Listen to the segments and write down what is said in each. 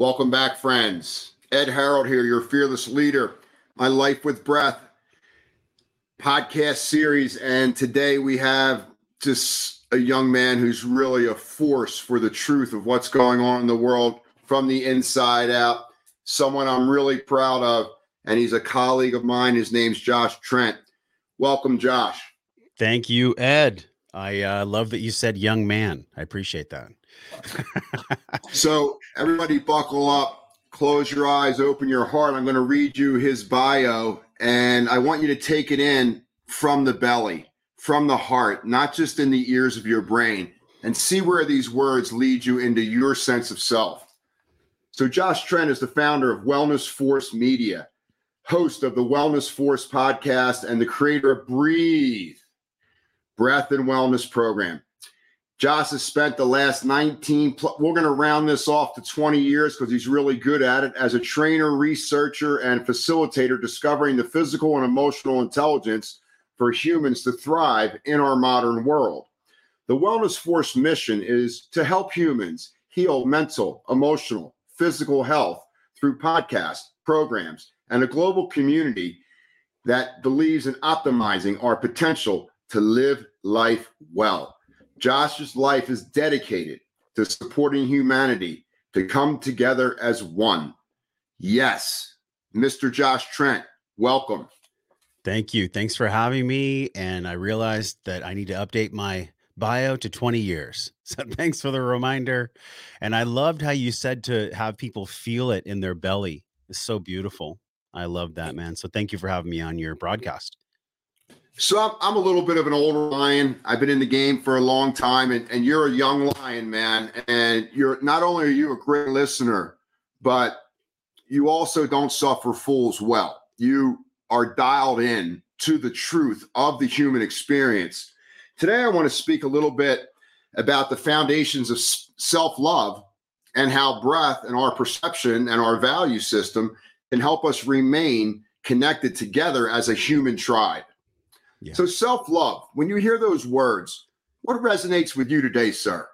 Welcome back, friends. Ed Harrold here, your fearless leader. My Life with Breath podcast series. And today we have just a young man who's really a force for the truth of what's going on in the world from the inside out. Someone I'm really proud of. And he's a colleague of mine. His name's Josh Trent. Welcome, Josh. Thank you, Ed. I uh, love that you said young man. I appreciate that. So, everybody, buckle up, close your eyes, open your heart. I'm going to read you his bio, and I want you to take it in from the belly, from the heart, not just in the ears of your brain, and see where these words lead you into your sense of self. So, Josh Trent is the founder of Wellness Force Media, host of the Wellness Force podcast, and the creator of Breathe Breath and Wellness Program. Josh has spent the last 19, we're going to round this off to 20 years because he's really good at it as a trainer, researcher, and facilitator, discovering the physical and emotional intelligence for humans to thrive in our modern world. The Wellness Force mission is to help humans heal mental, emotional, physical health through podcasts, programs, and a global community that believes in optimizing our potential to live life well. Josh's life is dedicated to supporting humanity to come together as one. Yes, Mr. Josh Trent, welcome. Thank you. Thanks for having me. And I realized that I need to update my bio to 20 years. So thanks for the reminder. And I loved how you said to have people feel it in their belly. It's so beautiful. I love that, man. So thank you for having me on your broadcast. So I'm, I'm a little bit of an older lion. I've been in the game for a long time, and, and you're a young lion, man. And you're not only are you a great listener, but you also don't suffer fools well. You are dialed in to the truth of the human experience. Today, I want to speak a little bit about the foundations of self love and how breath and our perception and our value system can help us remain connected together as a human tribe. Yeah. So self love, when you hear those words, what resonates with you today, sir?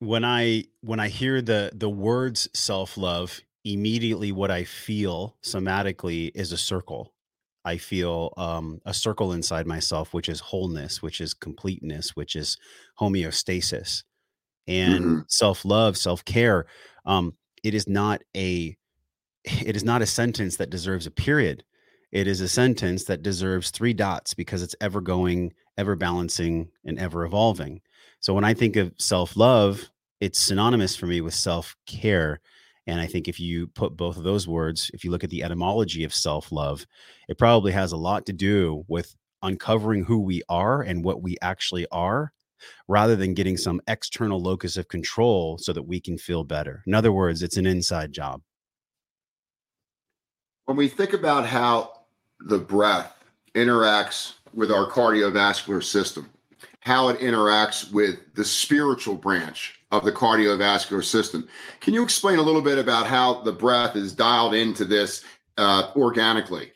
When I when I hear the the words self love, immediately what I feel somatically is a circle. I feel um, a circle inside myself, which is wholeness, which is completeness, which is homeostasis, and mm-hmm. self love, self care. Um, it is not a it is not a sentence that deserves a period it is a sentence that deserves three dots because it's ever going, ever balancing, and ever evolving. So when I think of self love, it's synonymous for me with self care. And I think if you put both of those words, if you look at the etymology of self love, it probably has a lot to do with uncovering who we are and what we actually are rather than getting some external locus of control so that we can feel better. In other words, it's an inside job. When we think about how the breath interacts with our cardiovascular system, how it interacts with the spiritual branch of the cardiovascular system. Can you explain a little bit about how the breath is dialed into this uh, organically?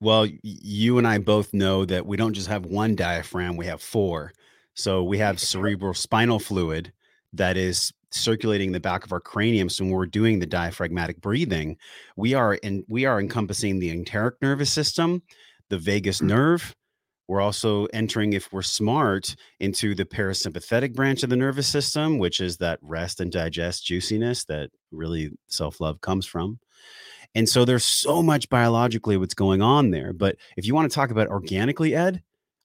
Well, you and I both know that we don't just have one diaphragm, we have four. So we have cerebral spinal fluid that is circulating in the back of our cranium so when we're doing the diaphragmatic breathing we are in we are encompassing the enteric nervous system the vagus mm-hmm. nerve. We're also entering if we're smart into the parasympathetic branch of the nervous system which is that rest and digest juiciness that really self-love comes from. And so there's so much biologically what's going on there but if you want to talk about organically ed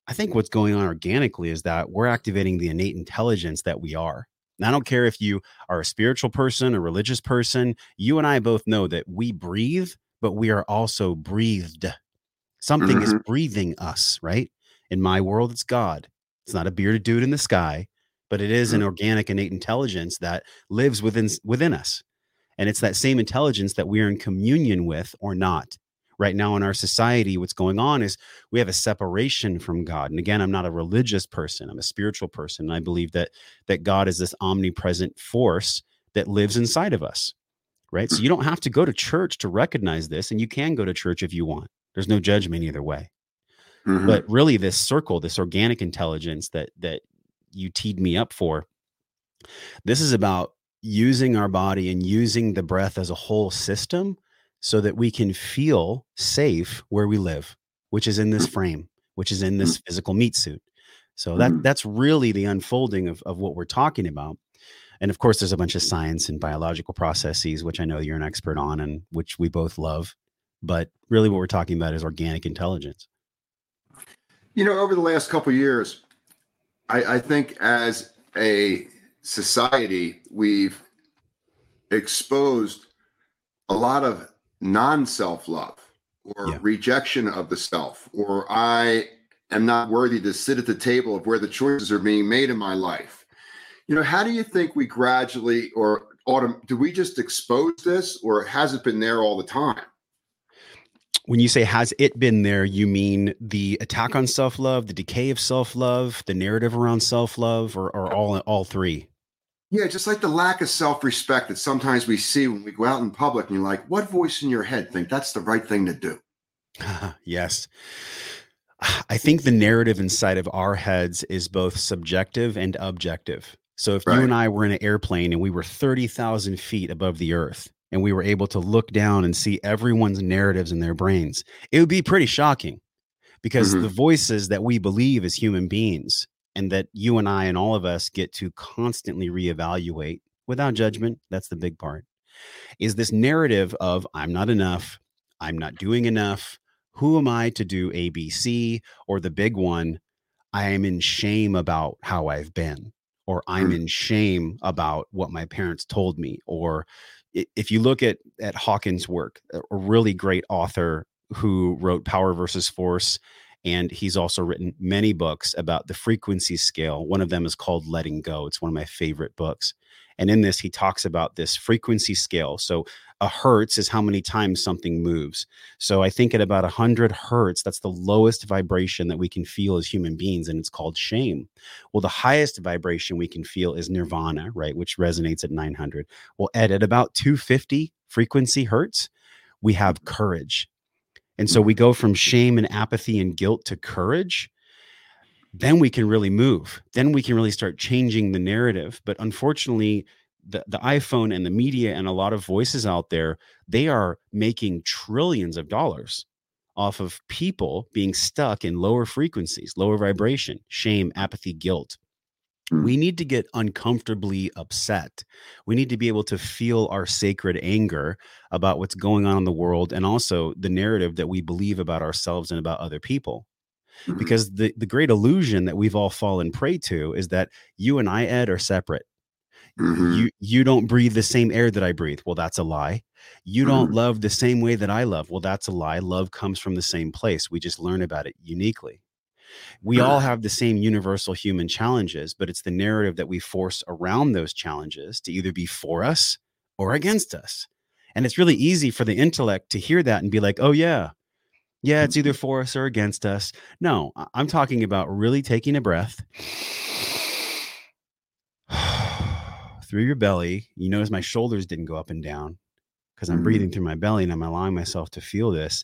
i think what's going on organically is that we're activating the innate intelligence that we are and I don't care if you are a spiritual person, a religious person, you and I both know that we breathe, but we are also breathed. Something mm-hmm. is breathing us, right? In my world, it's God. It's not a bearded dude in the sky, but it is mm-hmm. an organic innate intelligence that lives within within us. And it's that same intelligence that we are in communion with or not right now in our society what's going on is we have a separation from god. And again i'm not a religious person i'm a spiritual person and i believe that that god is this omnipresent force that lives inside of us right? So you don't have to go to church to recognize this and you can go to church if you want. There's no judgment either way. Mm-hmm. but really this circle this organic intelligence that that you teed me up for this is about using our body and using the breath as a whole system so that we can feel safe where we live, which is in this mm-hmm. frame, which is in this mm-hmm. physical meat suit. So that mm-hmm. that's really the unfolding of, of what we're talking about. And of course, there's a bunch of science and biological processes, which I know you're an expert on and which we both love. But really, what we're talking about is organic intelligence. You know, over the last couple years, I, I think as a society, we've exposed a lot of non self love or yeah. rejection of the self, or I am not worthy to sit at the table of where the choices are being made in my life. You know, how do you think we gradually or autumn do we just expose this or has it been there all the time? When you say has it been there, you mean the attack on self love, the decay of self love, the narrative around self love, or, or all all three? Yeah, just like the lack of self respect that sometimes we see when we go out in public and you're like, what voice in your head think that's the right thing to do? yes. I think the narrative inside of our heads is both subjective and objective. So if right. you and I were in an airplane and we were 30,000 feet above the earth and we were able to look down and see everyone's narratives in their brains, it would be pretty shocking because mm-hmm. the voices that we believe as human beings and that you and I and all of us get to constantly reevaluate without judgment. That's the big part. Is this narrative of I'm not enough, I'm not doing enough. Who am I to do ABC? Or the big one, I am in shame about how I've been, or I'm mm. in shame about what my parents told me. Or if you look at, at Hawkins' work, a really great author who wrote Power versus Force and he's also written many books about the frequency scale. One of them is called Letting Go. It's one of my favorite books. And in this, he talks about this frequency scale. So a hertz is how many times something moves. So I think at about 100 hertz, that's the lowest vibration that we can feel as human beings, and it's called shame. Well, the highest vibration we can feel is nirvana, right, which resonates at 900. Well, Ed, at about 250 frequency hertz, we have courage. And so we go from shame and apathy and guilt to courage. Then we can really move. Then we can really start changing the narrative. But unfortunately, the, the iPhone and the media and a lot of voices out there, they are making trillions of dollars off of people being stuck in lower frequencies, lower vibration, shame, apathy, guilt we need to get uncomfortably upset. We need to be able to feel our sacred anger about what's going on in the world and also the narrative that we believe about ourselves and about other people. Mm-hmm. Because the, the great illusion that we've all fallen prey to is that you and I, Ed, are separate. Mm-hmm. You you don't breathe the same air that I breathe. Well, that's a lie. You don't mm-hmm. love the same way that I love. Well, that's a lie. Love comes from the same place. We just learn about it uniquely. We all have the same universal human challenges, but it's the narrative that we force around those challenges to either be for us or against us. And it's really easy for the intellect to hear that and be like, oh, yeah, yeah, it's either for us or against us. No, I'm talking about really taking a breath through your belly. You notice my shoulders didn't go up and down because I'm breathing mm-hmm. through my belly and I'm allowing myself to feel this.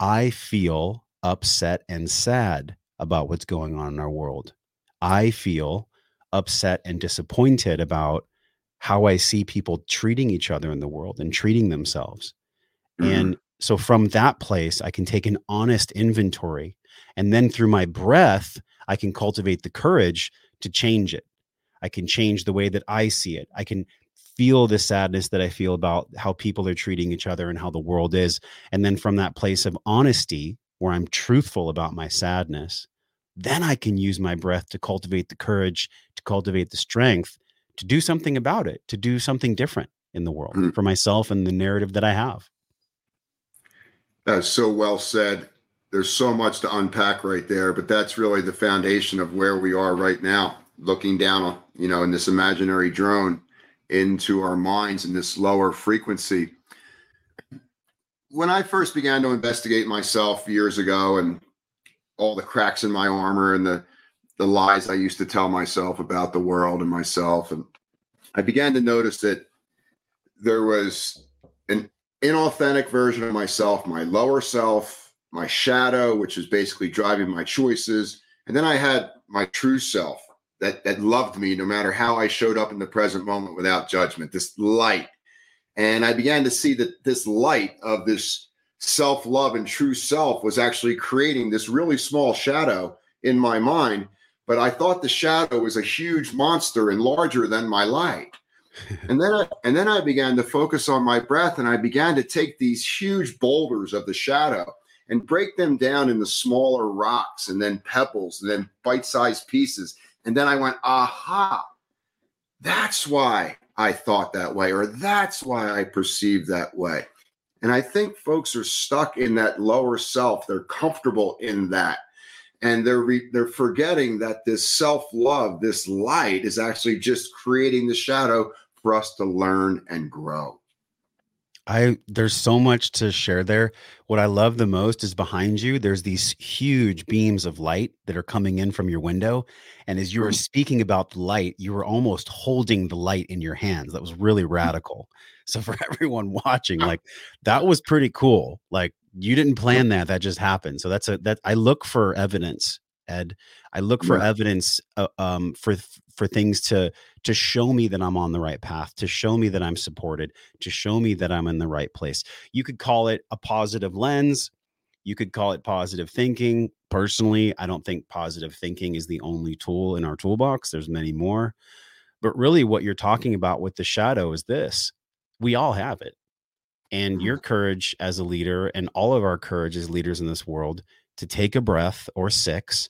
I feel upset and sad about what's going on in our world. I feel upset and disappointed about how I see people treating each other in the world and treating themselves. Mm-hmm. And so from that place, I can take an honest inventory. And then through my breath, I can cultivate the courage to change it. I can change the way that I see it. I can feel the sadness that I feel about how people are treating each other and how the world is. And then from that place of honesty, where I'm truthful about my sadness, then I can use my breath to cultivate the courage, to cultivate the strength to do something about it, to do something different in the world mm. for myself and the narrative that I have. That's so well said. There's so much to unpack right there, but that's really the foundation of where we are right now, looking down, you know, in this imaginary drone into our minds in this lower frequency when I first began to investigate myself years ago and all the cracks in my armor and the the lies I used to tell myself about the world and myself and I began to notice that there was an inauthentic version of myself, my lower self, my shadow, which is basically driving my choices. And then I had my true self, that that loved me no matter how I showed up in the present moment without judgment. This light, and I began to see that this light of this self love and true self was actually creating this really small shadow in my mind. But I thought the shadow was a huge monster and larger than my light. and then I, and then I began to focus on my breath and I began to take these huge boulders of the shadow and break them down into smaller rocks and then pebbles and then bite-sized pieces and then I went aha that's why I thought that way or that's why I perceived that way. And I think folks are stuck in that lower self. They're comfortable in that. And they're re- they're forgetting that this self-love this light is actually just creating the shadow for us to learn and grow. I there's so much to share there. What I love the most is behind you there's these huge beams of light that are coming in from your window and as you were mm. speaking about the light you were almost holding the light in your hands. That was really mm. radical. So for everyone watching like that was pretty cool. Like you didn't plan that that just happened. So that's a that I look for evidence ed i look for evidence uh, um, for for things to to show me that i'm on the right path to show me that i'm supported to show me that i'm in the right place. You could call it a positive lens. You could call it positive thinking. Personally i don't think positive thinking is the only tool in our toolbox. There's many more. But really what you're talking about with the shadow is this. We all have it. And your mm-hmm. courage as a leader and all of our courage as leaders in this world to take a breath or six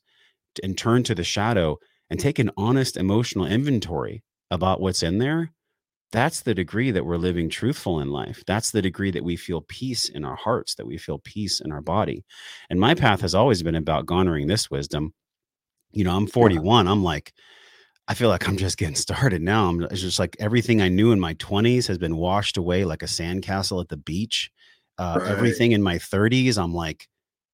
and turn to the shadow and take an honest emotional inventory about what's in there, that's the degree that we're living truthful in life. That's the degree that we feel peace in our hearts, that we feel peace in our body. And my path has always been about garnering this wisdom. You know, I'm 41. I'm like, I feel like I'm just getting started now. I'm it's just like everything I knew in my 20s has been washed away like a sandcastle at the beach. Uh, right. Everything in my 30s, I'm like,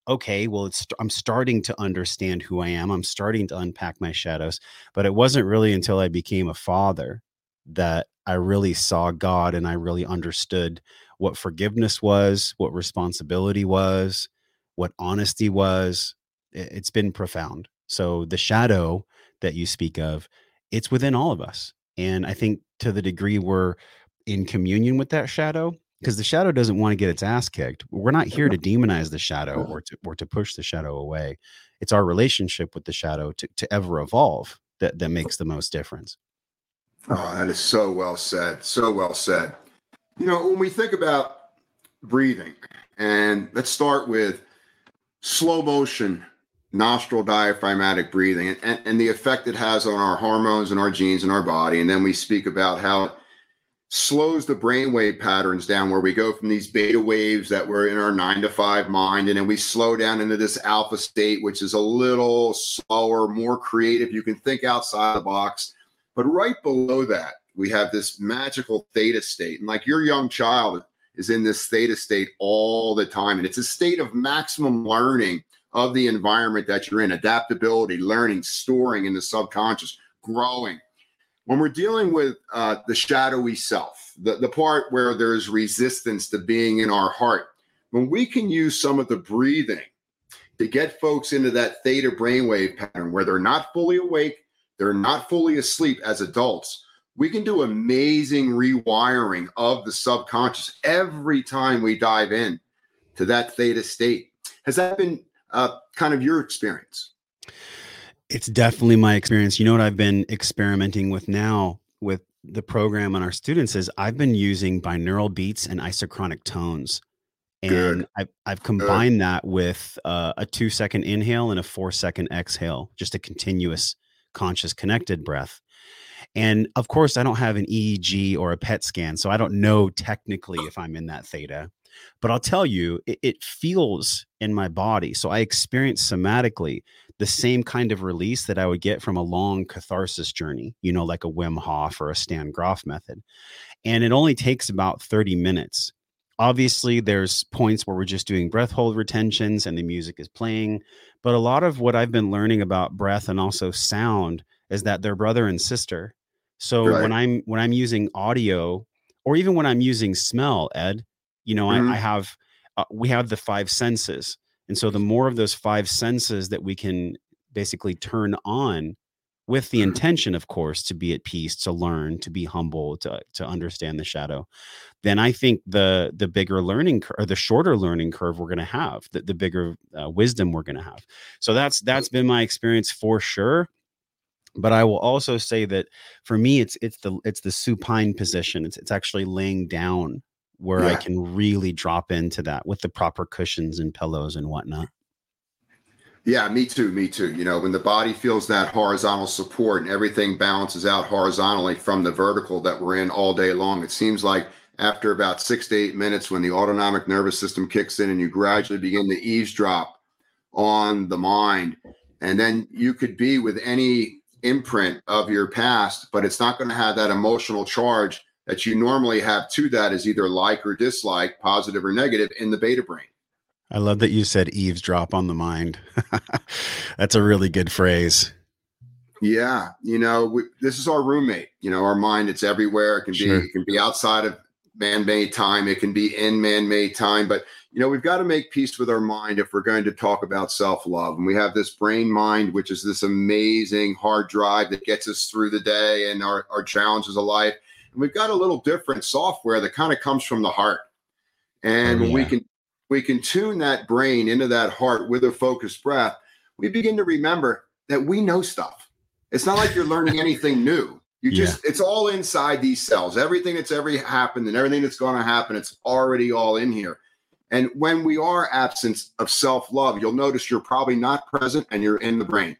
okay, well, it's I'm starting to understand who I am. I'm starting to unpack my shadows. But it wasn't really until I became a father that I really saw God and I really understood what forgiveness was, what responsibility was, what honesty was. It's been profound. So the shadow that you speak of, it's within all of us. And I think to the degree we're in communion with that shadow, because the shadow doesn't want to get its ass kicked. We're not here to demonize the shadow or to or to push the shadow away. It's our relationship with the shadow to, to ever evolve that, that makes the most difference. Oh, that is so well said. So well said. You know, when we think about breathing, and let's start with slow motion nostril diaphragmatic breathing and, and, and the effect it has on our hormones and our genes in our body. And then we speak about how slows the brainwave patterns down where we go from these beta waves that were in our nine to five mind and then we slow down into this alpha state which is a little slower more creative. You can think outside the box but right below that we have this magical theta state. And like your young child is in this theta state all the time and it's a state of maximum learning of the environment that you're in. Adaptability learning storing in the subconscious growing when we're dealing with uh, the shadowy self, the, the part where there's resistance to being in our heart, when we can use some of the breathing to get folks into that theta brainwave pattern where they're not fully awake, they're not fully asleep as adults, we can do amazing rewiring of the subconscious every time we dive in to that theta state. Has that been uh, kind of your experience? It's definitely my experience. You know what I've been experimenting with now with the program and our students is I've been using binaural beats and isochronic tones. And Good. I've, I've combined Good. that with uh, a two second inhale and a four second exhale, just a continuous conscious connected breath. And of course, I don't have an EEG or a PET scan, so I don't know technically if I'm in that theta. But I'll tell you, it, it feels in my body. So I experience somatically the same kind of release that I would get from a long catharsis journey, you know, like a Wim Hof or a Stan Grof method. And it only takes about 30 minutes. Obviously, there's points where we're just doing breath hold retentions and the music is playing. But a lot of what I've been learning about breath and also sound is that they're brother and sister. So right. when I'm when I'm using audio or even when I'm using smell, Ed, you know, mm-hmm. I, I, have uh, we have the five senses and so the more of those five senses that we can basically turn on with the intention of course to be at peace to learn to be humble to to understand the shadow then i think the the bigger learning or the shorter learning curve we're going to have the, the bigger uh, wisdom we're going to have. So that's that's been my experience for sure. But i will also say that for me it's it's the it's the supine position. It's it's actually laying down where yeah. i can really drop into that with the proper cushions and pillows and whatnot yeah, me too. Me too. You know, when the body feels that horizontal support and everything balances out horizontally from the vertical that we're in all day long, it seems like after about six to eight minutes, when the autonomic nervous system kicks in and you gradually begin to eavesdrop on the mind, and then you could be with any imprint of your past, but it's not going to have that emotional charge that you normally have to that is either like or dislike, positive or negative in the beta brain. I love that you said eavesdrop on the mind. That's a really good phrase. Yeah, you know, we, this is our roommate. You know, our mind. It's everywhere. It can sure. be. It can be outside of man-made time. It can be in man-made time. But you know, we've got to make peace with our mind if we're going to talk about self-love. And we have this brain mind, which is this amazing hard drive that gets us through the day and our our challenges of life. And we've got a little different software that kind of comes from the heart. And oh, yeah. when we can we can tune that brain into that heart with a focused breath, we begin to remember that we know stuff. It's not like you're learning anything new. You just, yeah. it's all inside these cells. Everything that's ever happened and everything that's going to happen, it's already all in here. And when we are absent of self love, you'll notice you're probably not present and you're in the brain.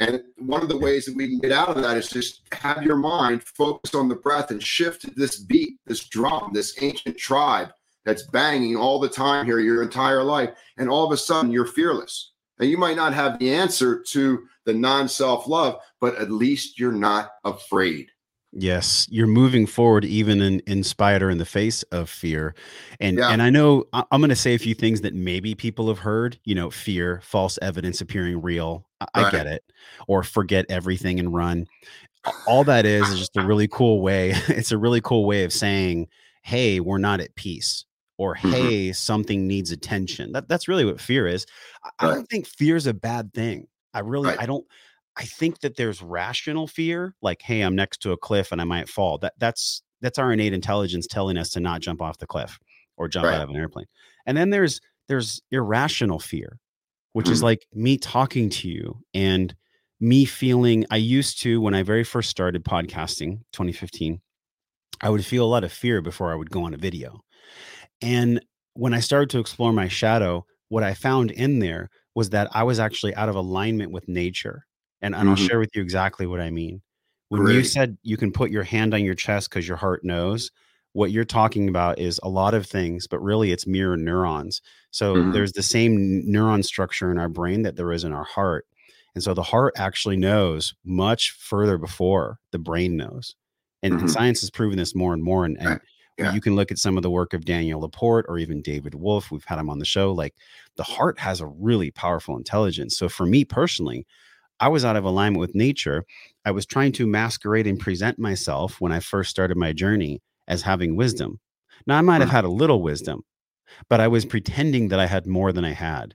And one of the ways that we can get out of that is just have your mind focused on the breath and shift to this beat, this drum, this ancient tribe that's banging all the time here your entire life. And all of a sudden you're fearless. And you might not have the answer to the non self love, but at least you're not afraid. Yes, you're moving forward even in in spite or in the face of fear. And yeah. and I know I'm going to say a few things that maybe people have heard, you know, fear, false evidence appearing real. I, right. I get it. Or forget everything and run. All that is is just a really cool way. It's a really cool way of saying, "Hey, we're not at peace." or mm-hmm. hey something needs attention that that's really what fear is I. I don't think fear is a bad thing i really right. i don't i think that there's rational fear like hey i'm next to a cliff and i might fall that that's that's our innate intelligence telling us to not jump off the cliff or jump right. out of an airplane and then there's there's irrational fear which is like me talking to you and me feeling i used to when i very first started podcasting 2015 i would feel a lot of fear before i would go on a video and when I started to explore my shadow, what I found in there was that I was actually out of alignment with nature. And, and mm-hmm. I'll share with you exactly what I mean. When Great. you said you can put your hand on your chest because your heart knows, what you're talking about is a lot of things, but really it's mirror neurons. So mm-hmm. there's the same neuron structure in our brain that there is in our heart. And so the heart actually knows much further before the brain knows. And, mm-hmm. and science has proven this more and more. And, and right. Yeah. You can look at some of the work of Daniel Laporte or even David Wolfe. We've had him on the show. Like the heart has a really powerful intelligence. So for me personally, I was out of alignment with nature. I was trying to masquerade and present myself when I first started my journey as having wisdom. Now, I might have had a little wisdom, but I was pretending that I had more than I had.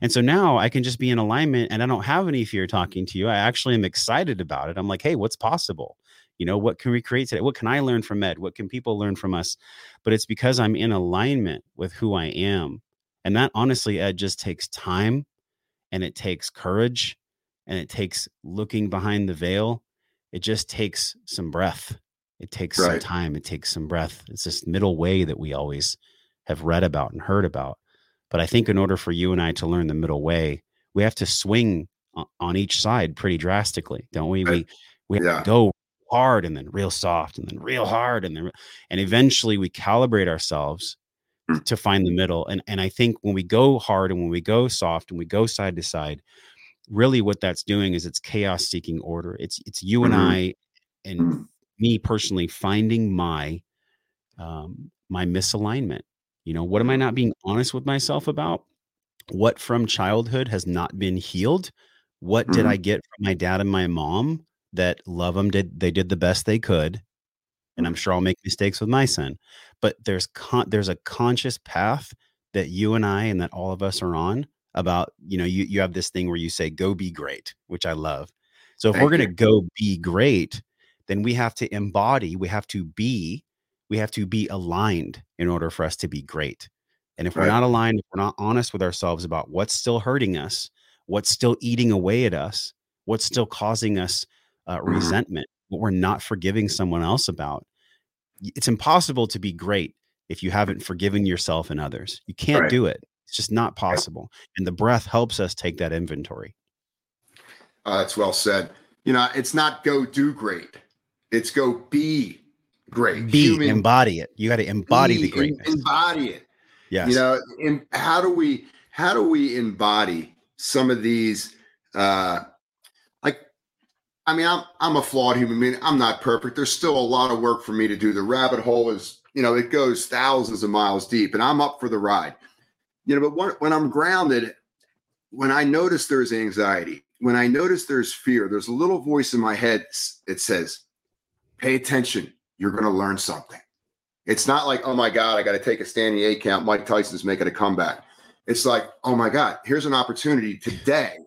And so now I can just be in alignment and I don't have any fear talking to you. I actually am excited about it. I'm like, hey, what's possible? you know what can we create today what can i learn from ed what can people learn from us but it's because i'm in alignment with who i am and that honestly ed just takes time and it takes courage and it takes looking behind the veil it just takes some breath it takes right. some time it takes some breath it's this middle way that we always have read about and heard about but i think in order for you and i to learn the middle way we have to swing on each side pretty drastically don't we we we have yeah. go hard and then real soft and then real hard and then and eventually we calibrate ourselves mm. to find the middle and and i think when we go hard and when we go soft and we go side to side really what that's doing is it's chaos seeking order it's it's you and mm-hmm. i and mm. Me personally finding my um my misalignment. You know what am i not being honest with myself about? What from childhood has not been healed? What mm-hmm. did i get from my dad and my mom that love them did they did the best they could and i'm sure i'll make mistakes with my son. But there's con- there's a conscious path that you and i and that all of us are on about you know you you have this thing where you say go be great which i love. So if Thank we're you. to go be great, then we have to embody, we have to be, we have to be aligned in order for us to be great. And if we're not aligned, if we're not honest with ourselves about what's still hurting us, what's still eating away at us, what's still causing us uh, Mhm. resentment, what we're not forgiving someone else about, it's impossible to be great if you haven't forgiven yourself and others. You can't Right. do it. It's just not possible. And the breath helps us take that inventory. Uh, that's well said. You know, it's not go do great. It's go be great. Be, Human embody it. You got to embody be, the greatness. embody it. yes. You know, in, how do we how do we embody some of these uh like I mean, I'm I'm a flawed human being. I'm not perfect. There's still a lot of work for me to do. The rabbit hole is, you know, it goes thousands of miles deep, and I'm up for the ride. You know, but when, when I'm grounded, when I notice there's anxiety, when I notice there's fear, there's a little voice in my head that says, "Pay attention. You're going to learn something." It's not like, "Oh my God, I got to take a standing eight count." Mike Tyson's making a comeback. It's like, "Oh my God, here's an opportunity today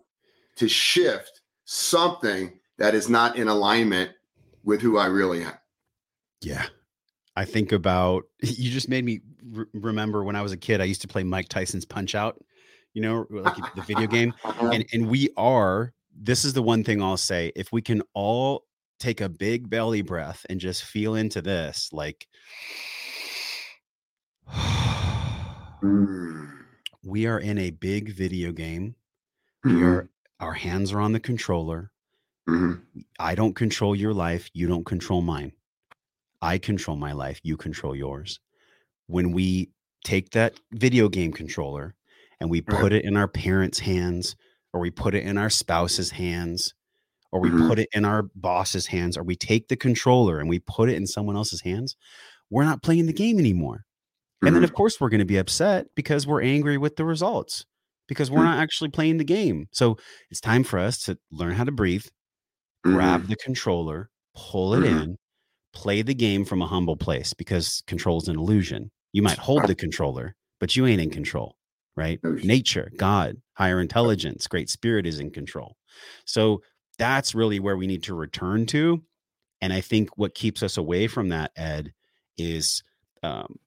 to shift something that is not in alignment with who I really am." Yeah. I think about you just made me re- remember when I was a kid, I used to play Mike Tyson's Punch Out, you know, like the video game. Uh-huh. And and we are, this is the one thing I'll say, if we can all take a big belly breath and just feel into this, like we are in a big video game. We Mhm. are our hands are on the controller. Mhm. I don't control your life. You don't control mine. I control my life. You control yours. When we take that video game controller and we Right. put it in our parents' hands, or we put it in our spouse's hands, or we Mhm. put it in our boss's hands, or we take the controller and we put it in someone else's hands, we're not playing the game anymore. And then, Mhm. of course, we're going to be upset because we're angry with the results because we're Mm. not actually playing the game. So it's time for us to learn how to breathe, grab Mhm. the controller, pull it Mhm. in, play the game from a humble place because control is an illusion. You might hold the controller, but you ain't in control, right? Nature, God, higher intelligence, great spirit is in control. So that's really where we need to return to. And I think what keeps us away from that, Ed, is um,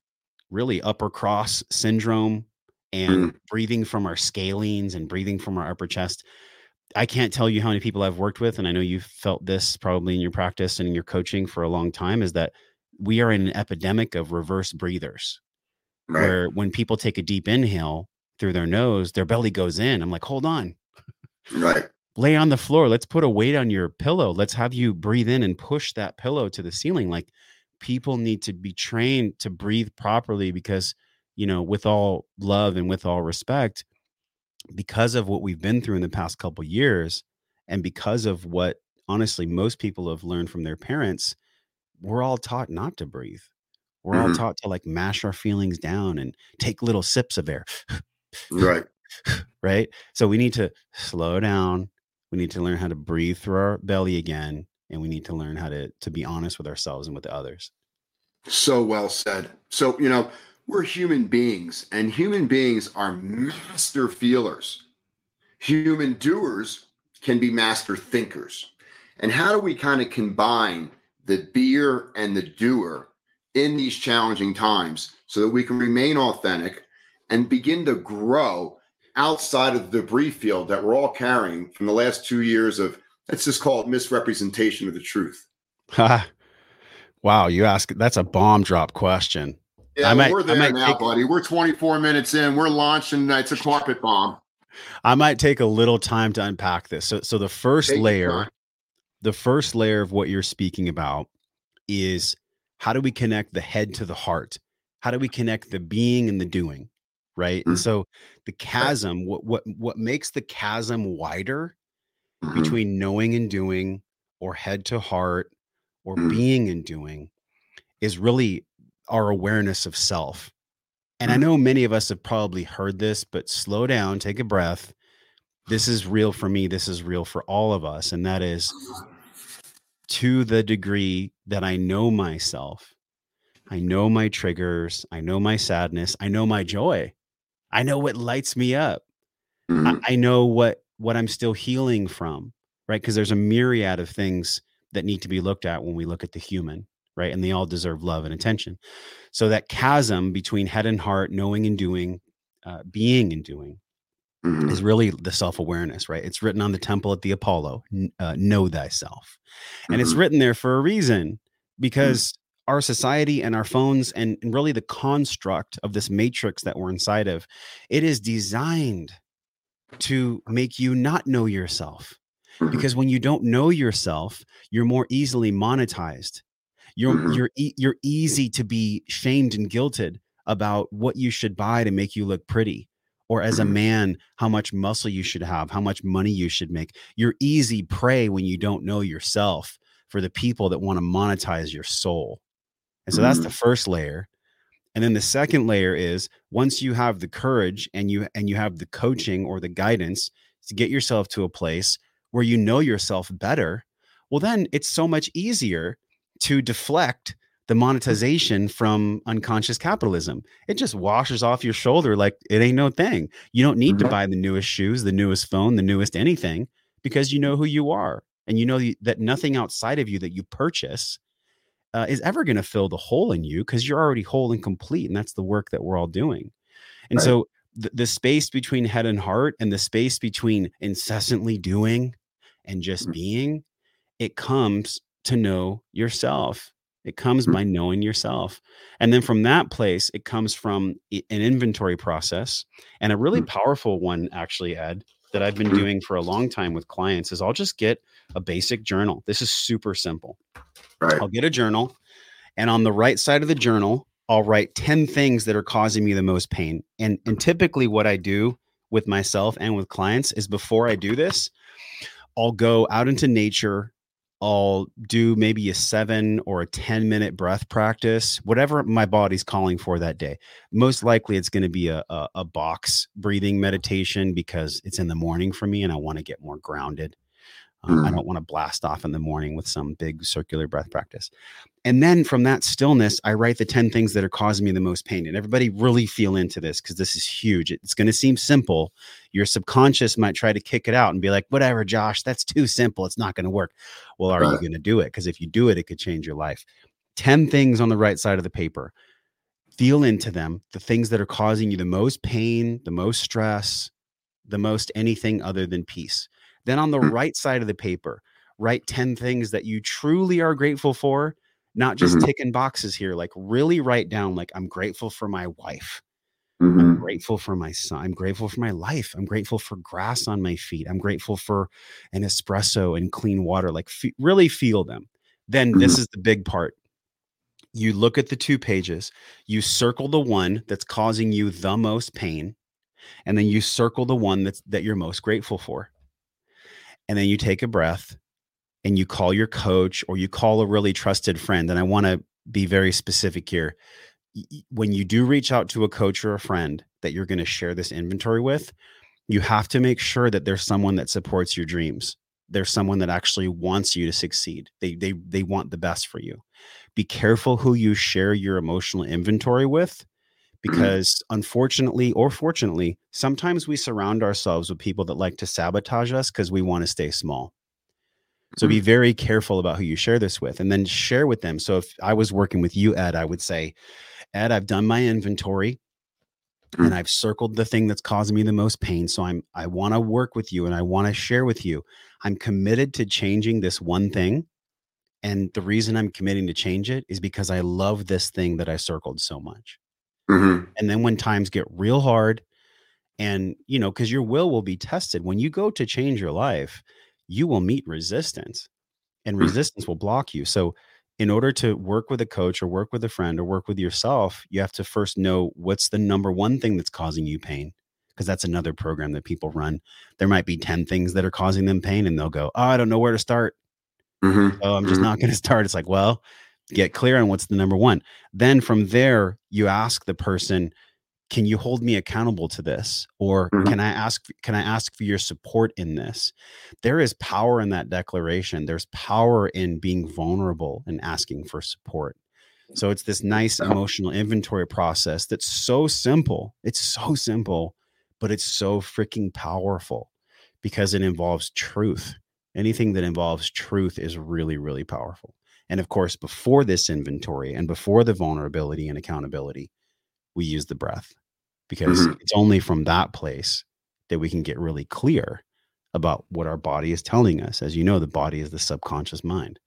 really upper cross syndrome and breathing from our scalenes and breathing from our upper chest. I can't tell you how many people I've worked with, and I know you've felt this probably in your practice and in your coaching for a long time, is that we are in an epidemic of reverse breathers Right. where when people take a deep inhale through their nose, their belly goes in. I'm like, hold on, Right. Lay on the floor. Let's put a weight on your pillow. Let's have you breathe in and push that pillow to the ceiling. Like people need to be trained to breathe properly because, you know, with all love and with all respect, because of what we've been through in the past couple years and because of what honestly most people have learned from their parents, we're all taught not to breathe. We're all Mhm. taught to like mash our feelings down and take little sips of air Right. right? So we need to slow down. We need to learn how to breathe through our belly again, and we need to learn how to to be honest with ourselves and with others. So well said. So, you know, we're human beings, and human beings are master feelers. Human doers can be master thinkers. And how do we kind of combine the beer and the doer in these challenging times so that we can remain authentic and begin to grow outside of the debris field that we're all carrying from the last two years of, let's just call it misrepresentation of the truth? wow, you ask that's a bomb drop question. Yeah, I might- we're I there might now, take- buddy. We're 24 minutes in. We're launching. Uh, it's a carpet bomb. I might take a little time to unpack this. So so the first Take layer, the first layer of what you're speaking about is how do we connect the head to the heart? How do we connect the being and the doing? Right. And Mhm. so the chasm, what what what makes the chasm wider Mhm. between knowing and doing or head to heart or Mhm. being and doing is really our awareness of self. And I Mhm. know many of us have probably heard this, but slow down, take a breath. This is real for me. This is real for all of us. And that is to the degree that I know myself, I know my triggers, I know my sadness, I know my joy, I know what lights me up. I, Mhm. I know what what I'm still healing from. right? Because there's a myriad of things that need to be looked at when we look at the human, right? And they all deserve love and attention. So that chasm between head and heart, knowing and doing, uh, being and doing, mm-hmm. is really the self awareness, right? It's written on the temple at the Apollo, uh, know thyself. And mm-hmm. it's written there for a reason mm. because mm-hmm. Our society and our phones and, and really the construct of this matrix that we're inside of, it is designed to make you not know yourself. Mm-hmm. Because when you don't know yourself, you're more easily monetized. You're mm-hmm. you're e- you're easy to be shamed and guilted about what you should buy to make you look pretty or as a mm-hmm. man how much muscle you should have how much money you should make you're easy prey when you don't know yourself for the people that want to monetize your soul and so that's the mm-hmm. first layer and then the second layer is once you have the courage and you and you have the coaching or the guidance to get yourself to a place where you know yourself better well then it's so much easier to deflect the monetization from unconscious capitalism. It just washes off your shoulder like it ain't no thing. You don't need mm-hmm. to buy the newest shoes, the newest phone, the newest anything because you know who you are and you know that nothing outside of you that you purchase uh, is ever going to fill the hole in you because you're already whole and complete. And that's the work that we're all doing. And right. so the, the space between head and heart and the space between incessantly doing and just mm-hmm. being, it comes to know yourself it comes mm-hmm. by knowing yourself. And then from that place, it comes from an inventory process. And a really mm-hmm. powerful one, actually, Ed, that I've been doing for a long time with clients is I'll just get a basic journal. This is super simple. Right. I'll get a journal. And on the right side of the journal, I'll write 10 things that are causing me the most pain. And, and typically, what I do with myself and with clients is before I do this, I'll go out into nature I'll do maybe a seven or a 10 minute breath practice, whatever my body's calling for that day. Most likely it's going to be a, a, a, box breathing meditation because it's in the morning for me and I want to get more grounded. Um, I mm. don't want to blast off in the morning with some big circular breath practice. And then from that stillness, I write the 10 things that are causing me the most pain. And everybody really feel into this because this is huge. It's going to seem simple. Your subconscious might try to kick it out and be like, whatever, Josh, that's too simple. It's not going to work. Well, are right. you going to do it? Because if you do it, it could change your life. 10 things on the right side of the paper. Feel into them, the things that are causing you the most pain, the most stress, the most anything other than peace. Then on the mm-hmm. right side of the paper, write 10 things that you truly are grateful for, not just mm-hmm. ticking boxes here. Like really write down, like, I'm grateful for my wife. Mm-hmm. I'm grateful for my son. I'm grateful for my life. I'm grateful for grass on my feet. I'm grateful for an espresso and clean water. Like, f- really feel them. Then this mm-hmm. is the big part. You look at the two pages, you circle the one that's causing you the most pain, and then you circle the one that's that you're most grateful for and then you take a breath and you call your coach or you call a really trusted friend. And I want to be very specific here. When you do reach out to a coach or a friend that you're going to share this inventory with, you have to make sure that there's someone that supports your dreams. There's someone that actually wants you to succeed. They they they want the best for you. Be careful who you share your emotional inventory with Mm-hmm. because unfortunately or fortunately, sometimes we surround ourselves with people that like to sabotage us because we want to stay small. So be mm-hmm. very careful about who you share this with and then share with them. So if I was working with you, Ed, I would say, Ed, I've done my inventory and mm. I've circled the thing that's causing me the most pain. So I'm I want to work with you and I want to share with you. I'm committed to changing this one thing. And the reason I'm committing to change it is because I love this thing that I circled so much. Mm-hmm. And then when times get real hard, and you know, because your will will be tested when you go to change your life, you will meet resistance, and mm-hmm. resistance will block you. So, in order to work with a coach or work with a friend or work with yourself, you have to first know what's the number one thing that's causing you pain. Because that's another program that people run. There might be 10 things that are causing them pain, and they'll go, Oh, I don't know where to start. Mm-hmm. Oh, I'm just mm-hmm. not going to start. It's like, well, get clear on what's the number one. Then from there, you ask the person, can you hold me accountable to this? Or mm-hmm. can i ask can i ask for your support in this? There is power in that declaration. There's power in being vulnerable and asking for support. So it's this nice emotional inventory process that's so simple. It's so simple but it's so freaking powerful because it involves truth. Anything that involves truth is really, really powerful. And of course, before this inventory and before the vulnerability and accountability, we use the breath because mm-hmm. it's only from that place that we can get really clear about what our body is telling us. As you know, the body is the subconscious mind.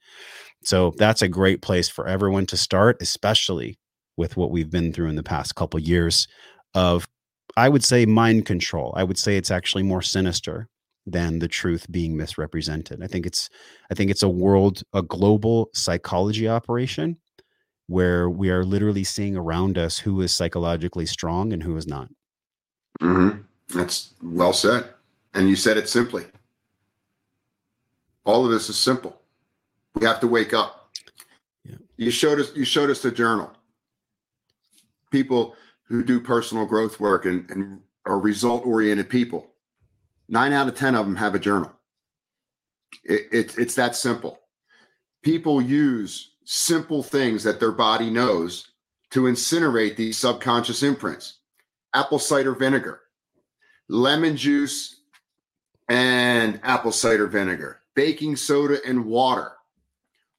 So that's a great place for everyone to start, especially with what we've been through in the past couple years of I would say mind control. I would say it's actually more sinister than the truth being misrepresented. I think it's I think it's a world a global psychology operation where we are literally seeing around us who is psychologically strong and who is not. Mm-hmm. That's well said. And you said it simply. All of this is simple. We have to wake up. Yeah. You showed us you showed us the journal. People who do personal growth work and, and are result oriented people Nine out of 10 of them have a journal. It, it, it's that simple. People use simple things that their body knows to incinerate these subconscious imprints apple cider vinegar, lemon juice and apple cider vinegar, baking soda and water.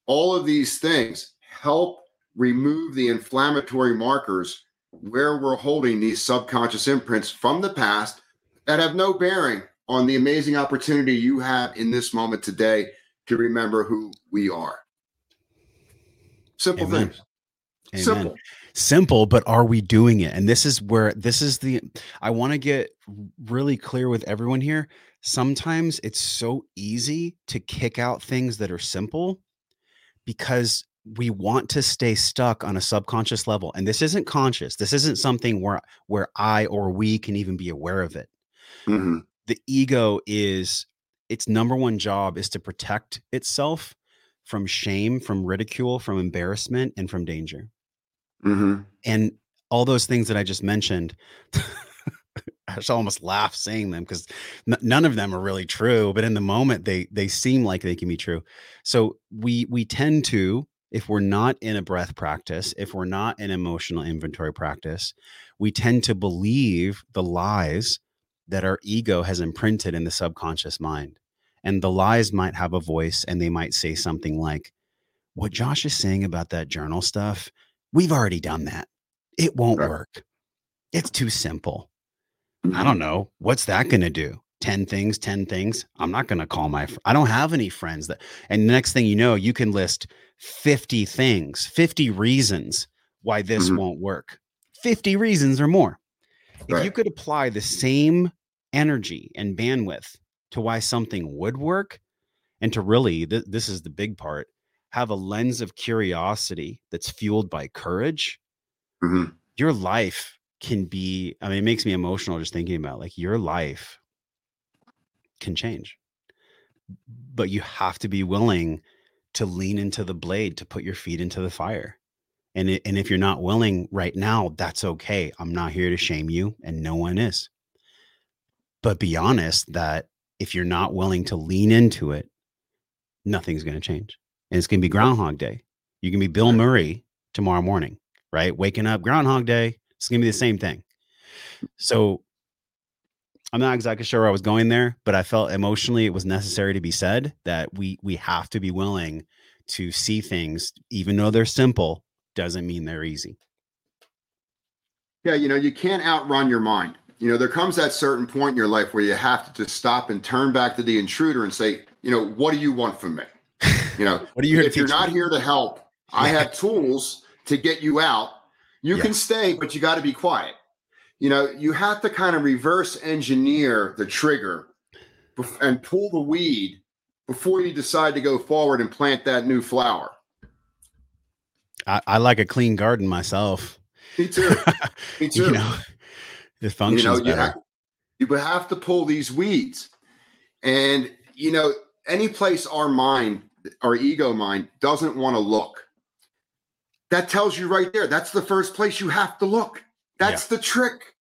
All of these things help remove the inflammatory markers where we're holding these subconscious imprints from the past that have no bearing on the amazing opportunity you have in this moment today to remember who we are. Simple Amen. things. Amen. Simple. Simple, but are we doing it? And this is where this is the I want to get really clear with everyone here. Sometimes it's so easy to kick out things that are simple because we want to stay stuck on a subconscious level and this isn't conscious this isn't something where where i or we can even be aware of it mm-hmm the ego is its number one job is to protect itself from shame, from ridicule, from embarrassment, and from danger. Mm-hmm. And all those things that I just mentioned, I just almost laugh saying them because n- none of them are really true. But in the moment, they they seem like they can be true. So we we tend to, if we're not in a breath practice, if we're not in emotional inventory practice, we tend to believe the lies that our ego has imprinted in the subconscious mind. And the lies might have a voice and they might say something like, What Josh is saying about that journal stuff, we've already done that. It won't right. work. It's too simple. Mm-hmm. I don't know. What's that going to do? 10 things, 10 things. I'm not going to call my, fr- I don't have any friends that, and the next thing you know, you can list 50 things, 50 reasons why this mm-hmm. won't work. 50 reasons or more. If you could apply the same energy and bandwidth to why something would work and to really th- this is the big part have a lens of curiosity that's fueled by courage. Mm-hmm. your life can be i mean it makes me emotional just thinking about like your life can change. But you have to be willing to lean into the blade to put your feet into the fire. And it, and if you're not willing right now that's okay. I'm not here to shame you and no one is. But be honest that if you're not willing to lean into it, nothing's going to change. And it's going to be Groundhog Day. You can be Bill Murray tomorrow morning, right? Waking up, Groundhog Day. It's going to be the same thing. So I'm not exactly sure where I was going there, but I felt emotionally it was necessary to be said that we we have to be willing to see things, even though they're simple, doesn't mean they're easy. Yeah, you know, you can't outrun your mind you know, there comes that certain point in your life where you have to just stop and turn back to the intruder and say, you know, what do you want from me? You know, what are you if you're not me? here to help. I have tools to get you out. You can stay, but you got to be quiet. You know, you have to kind of reverse engineer the trigger and pull the weed before you decide to go forward and plant that new flower. I, I like a clean garden myself. Me too. Me too. you know, it functions you know, you have, you have to pull these weeds. And, you know, any place our mind, our ego mind doesn't want to look, that tells you right there. That's the first place you have to look. That's yeah. the trick.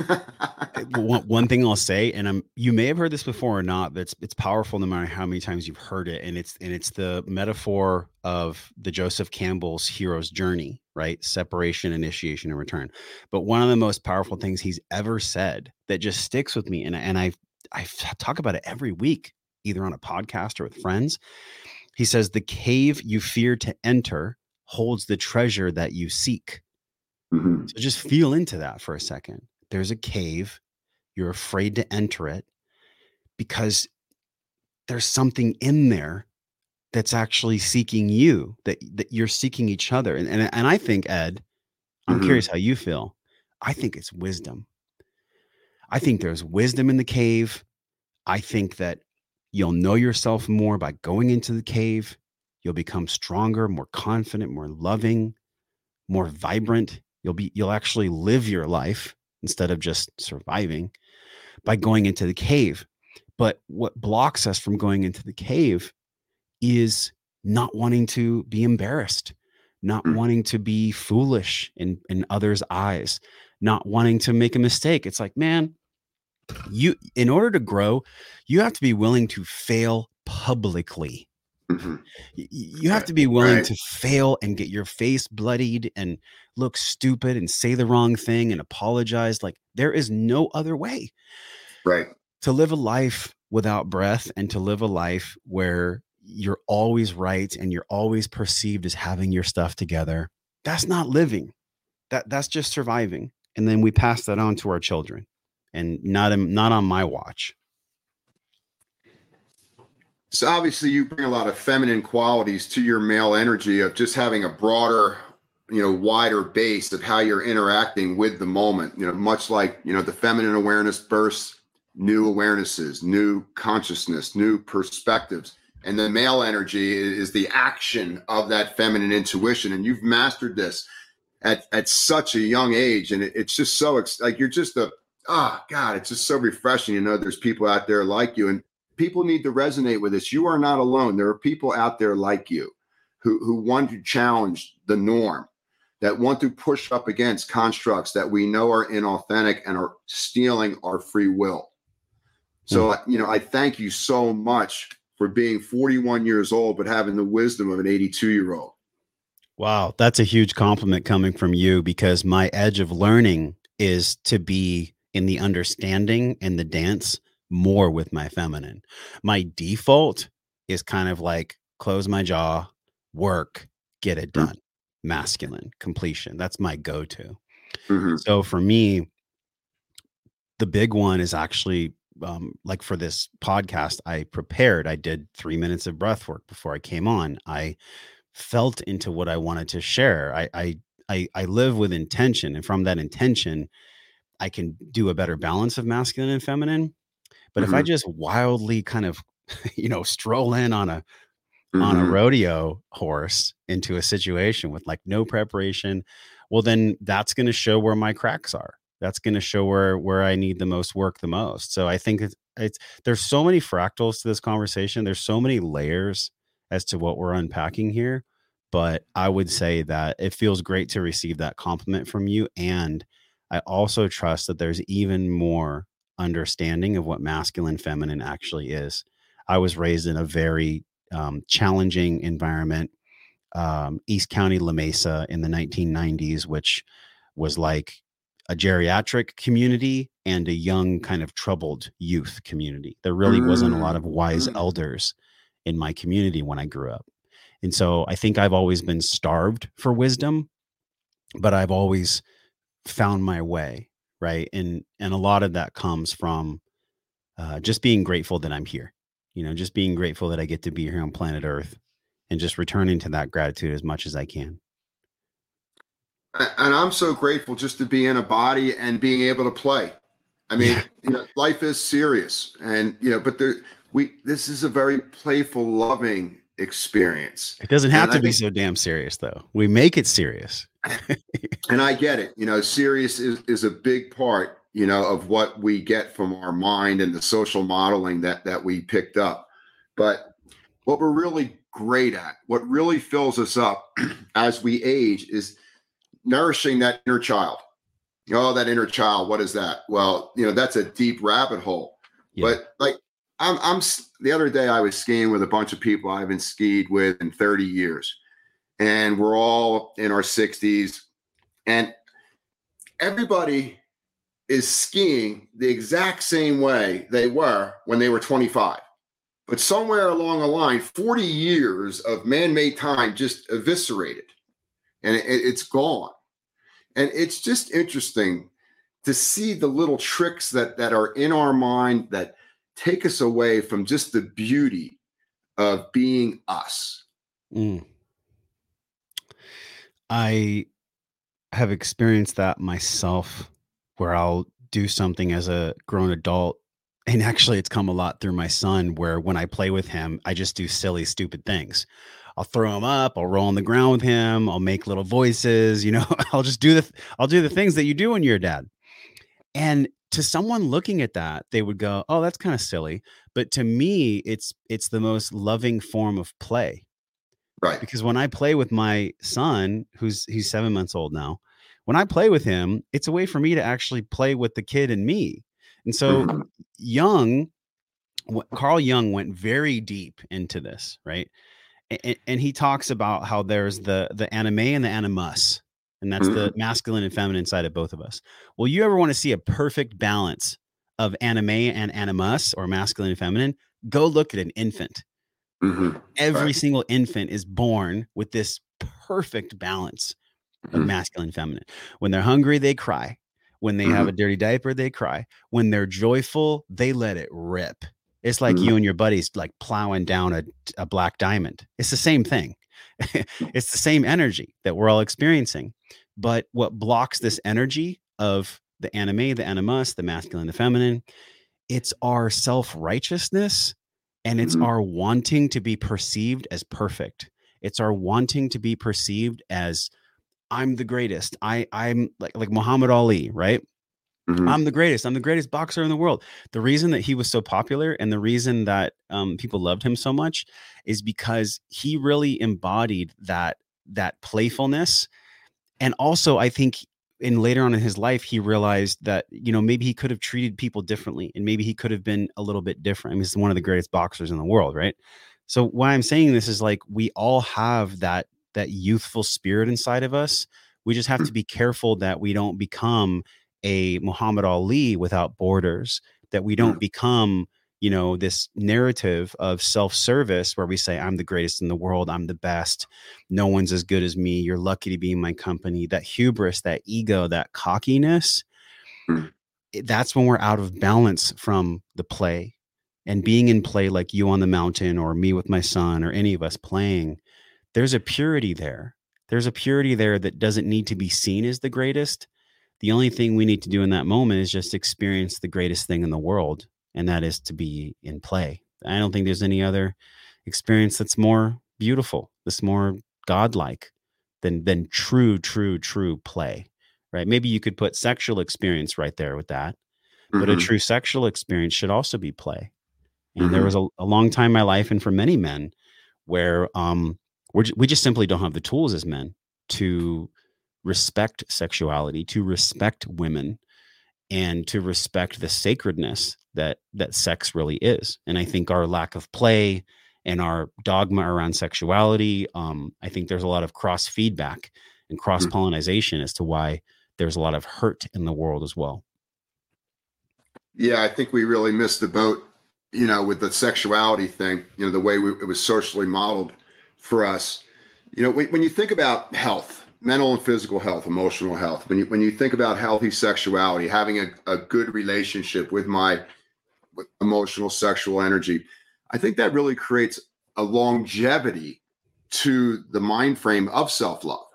Eh, one, one thing I'll say, and I'm you may have heard this before or not, but it's it's powerful no matter how many times you've heard it. And it's and it's the metaphor of the Joseph Campbell's hero's journey, right? Separation, initiation, and return. But one of the most powerful things he's ever said that just sticks with me, and and I I talk about it every week either on a podcast or with friends. He says, The cave you fear to enter holds the treasure that you seek. Mm-hmm. So just feel into that for a second. There's a cave, you're afraid to enter it because there's something in there that's actually seeking you that that you're seeking each other and and, and i think ed i'm mm-hmm. curious how you feel. I think it's wisdom. I think there's wisdom in the cave. I think that you'll know yourself more by going into the cave. You'll become stronger more confident more loving more vibrant. You'll be you'll actually live your life instead of just surviving by going into the cave. But what blocks us from going into the cave is not wanting to be embarrassed, not mm. wanting to be foolish in, in others' eyes, not wanting to make a mistake. It's like, man, you in order to grow, you have to be willing to fail publicly. Mm-hmm. You have to be willing right. to fail and get your face bloodied and look stupid and say the wrong thing and apologize. Like there is no other way. Right. To live a life without breath and to live a life where you're always right and you're always perceived as having your stuff together that's not living. That that's just surviving. And then we pass that on to our children and not in, not on my watch. So obviously you bring a lot of feminine qualities to your male energy of just having a broader you know wider base of how you're interacting with the moment you know much like you know the feminine awareness bursts new awarenesses new consciousness new perspectives and the male energy is the action of that feminine intuition. And you've mastered this at, at such a young age. And it, it's just so like you're just a oh god it's just so refreshing you know there's people out there like you. And people need to resonate with this. You are not alone. There are people out there like you who who want to challenge the norm that want to push up against constructs that we know are inauthentic and are stealing our free will. So mm. you know i thank you so much for being 41 years old, but having the wisdom of an 82 year old. Wow, that's a huge compliment coming from you because my edge of learning is to be in the understanding and the dance more with my feminine. My default is kind of like close my jaw, work, get it mm. done, mm-hmm. masculine, completion. That's my go to. Mm-hmm. So for me, the big one is actually um, like for this podcast, I prepared. I did three minutes of breath work before I came on. I felt into what I wanted to share. I, I, I, I live with intention, and from that intention, I can do a better balance of masculine and feminine. But mm-hmm. if I mm-hmm. just wildly kind of, you know, stroll in on a mm-hmm. on a mm-hmm. rodeo horse into a situation with like no preparation, well, then that's going to show where my cracks are that's going to show where where I need the most work the most. So I think it's, it's there's so many fractals to this conversation. There's so many layers as to what we're unpacking here. But I would say that it feels great to receive that compliment from you. And I also trust that there's even more understanding of what masculine feminine actually is. I was raised in a very um, challenging environment, um, East County, La Mesa in the 1990s, which was like a geriatric community and a young kind of troubled youth community. There really mm. wasn't a lot of wise mm. elders in my community when I grew up. And so I think I've always been starved for wisdom, but I've always found my way, right? And and a lot of that comes from uh, just being grateful that I'm here. You know, just being grateful that I get to be here on planet Earth and just returning to that gratitude as much as I can and I'm so grateful just to be in a body and being able to play. I mean, yeah. you know, life is serious, and you know, but there, we this is a very playful, loving experience. It doesn't have and to I be think, so damn serious, though. We make it serious. and I get it. You know, serious is is a big part. You know, of what we get from our mind and the social modeling that that we picked up. But what we're really great at, what really fills us up as we age, is nourishing that inner child. Oh, that inner child. What is that? Well, you know, that's a deep rabbit hole. Yeah. But like, I'm, I'm the other day I was skiing with a bunch of people I haven't skied with in 30 years, and we're all in our 60s, and everybody is skiing the exact same way they were when they were 25. But somewhere along the line, 40 years of man made time just eviscerated and it, it's gone. And it's just interesting to see the little tricks that, that are in our mind that take us away from just the beauty of being us. Mm. I have experienced that myself where I'll do something as a grown adult and actually it's come a lot through my son where when i play with him i just do silly stupid things i'll throw him up i'll roll on the ground with him i'll make little voices you know i'll just do the i'll do the things that you do when you're a dad. And to someone looking at that they would go oh that's kind of silly. But to me it's it's the most loving form of play. Right. Because when i play with my son who's he's seven months old now when i play with him it's a way for me to actually play with the kid and me. And so mm-hmm. Jung, Carl Jung went very deep into this, right? And, and, he talks about how there's the the anima and the animus, and that's mm-hmm. the masculine and feminine side of both of us. Well, you ever want to see a perfect balance of anima and animus, or masculine and feminine? Go look at an infant. Mm-hmm. Every right. single infant is born with this perfect balance of mm-hmm. masculine and feminine. When they're hungry, they cry. When they mm-hmm. have a dirty diaper, they cry. When they're joyful, they let it rip. It's like mm-hmm. you and your buddies like plowing down a, a black diamond. It's the same thing. it's the same energy that we're all experiencing. But what blocks this energy of the anima, the animus, the masculine, the feminine, it's our self righteousness and it's mm-hmm. our wanting to be perceived as perfect. It's our wanting to be perceived as I'm the greatest. I I'm like like Muhammad Ali, right? Mm-hmm. I'm the greatest. I'm the greatest boxer in the world. The reason that he was so popular and the reason that um, people loved him so much is because he really embodied that that playfulness, and also I think in later on in his life he realized that you know maybe he could have treated people differently and maybe he could have been a little bit different. I mean, he's one of the greatest boxers in the world, right? So why I'm saying this is like we all have that that youthful spirit inside of us. We just have mm. to be careful that we don't become a Muhammad Ali without borders, that we don't become, you know, this narrative of self service where we say, I'm the greatest in the world, I'm the best, no one's as good as me, you're lucky to be in my company. That hubris, that ego, that cockiness, mm. that's when we're out of balance from the play. And being in play like you on the mountain or me with my son or any of us playing there's a purity there. There's a purity there that doesn't need to be seen as the greatest. The only thing we need to do in that moment is just experience the greatest thing in the world, and that is to be in play. I don't think there's any other experience that's more beautiful, that's more godlike than than true, true, true play. Right? Maybe you could put sexual experience right there with that, mm-hmm. but a mm-hmm. true sexual experience should also be play. And mm-hmm. there was a, a long time in my life, and for many men, where um, we're, we just simply don't have the tools as men to respect sexuality, to respect women, and to respect the sacredness that that sex really is. And I think our lack of play and our dogma around sexuality, um, I think there's a lot of cross feedback and cross pollination as to why there's a lot of hurt in the world as well. Yeah, I think we really missed the boat, you know, with the sexuality thing. You know, the way we, it was socially modeled for us. You know, when, when you think about health, mental and physical health, emotional health, when you when you think about healthy sexuality, having a, a good relationship with my with emotional sexual energy, I think that really creates a longevity to the mind frame of self-love.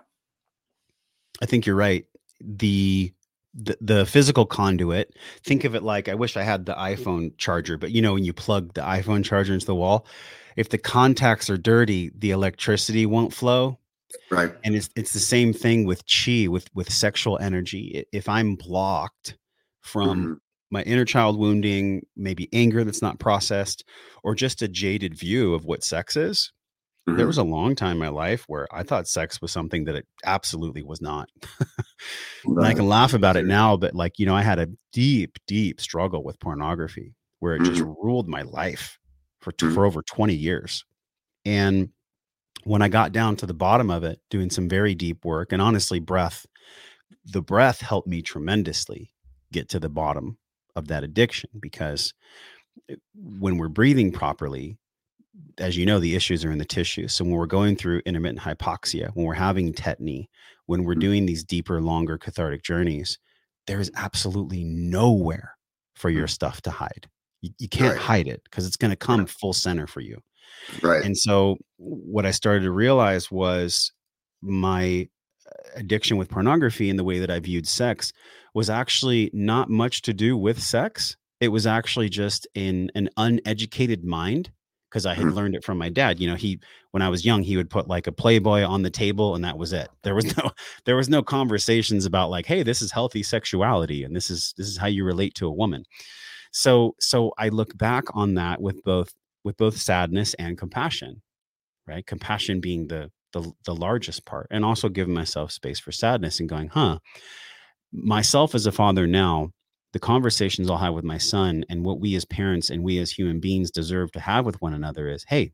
I think you're right. The the, the physical conduit think of it like i wish i had the iphone charger but you know when you plug the iphone charger into the wall if the contacts are dirty the electricity won't flow right and it's it's the same thing with chi with with sexual energy if i'm blocked from mm-hmm. my inner child wounding maybe anger that's not processed or just a jaded view of what sex is Mm-hmm. There was a long time in my life where I thought sex was something that it absolutely was not. right. I can laugh about it now, but like, you know, I had a deep, deep struggle with pornography where it mm-hmm. just ruled my life for, mm-hmm. for over 20 years. And when I got down to the bottom of it, doing some very deep work and honestly, breath, the breath helped me tremendously get to the bottom of that addiction because when we're breathing properly, as you know, the issues are in the tissue. So when we're going through intermittent hypoxia, when we're having tetany, when we're mm. doing these deeper, longer cathartic journeys, there is absolutely nowhere for your mm. stuff to hide. You, you can't right. hide it because it's going to come full center for you. Right. And so what I started to realize was my addiction with pornography and the way that I viewed sex was actually not much to do with sex. It was actually just in an uneducated mind because I had mm. learned it from my dad. You know, he when I was young, he would put like a Playboy on the table and that was it. There was no there was no conversations about like, hey, this is healthy sexuality and this is this is how you relate to a woman. So so I look back on that with both with both sadness and compassion. Right? Compassion being the the the largest part and also giving myself space for sadness and going, "Huh, myself as a father now the conversations I'll have with my son and what we as parents and we as human beings deserve to have with one another is hey,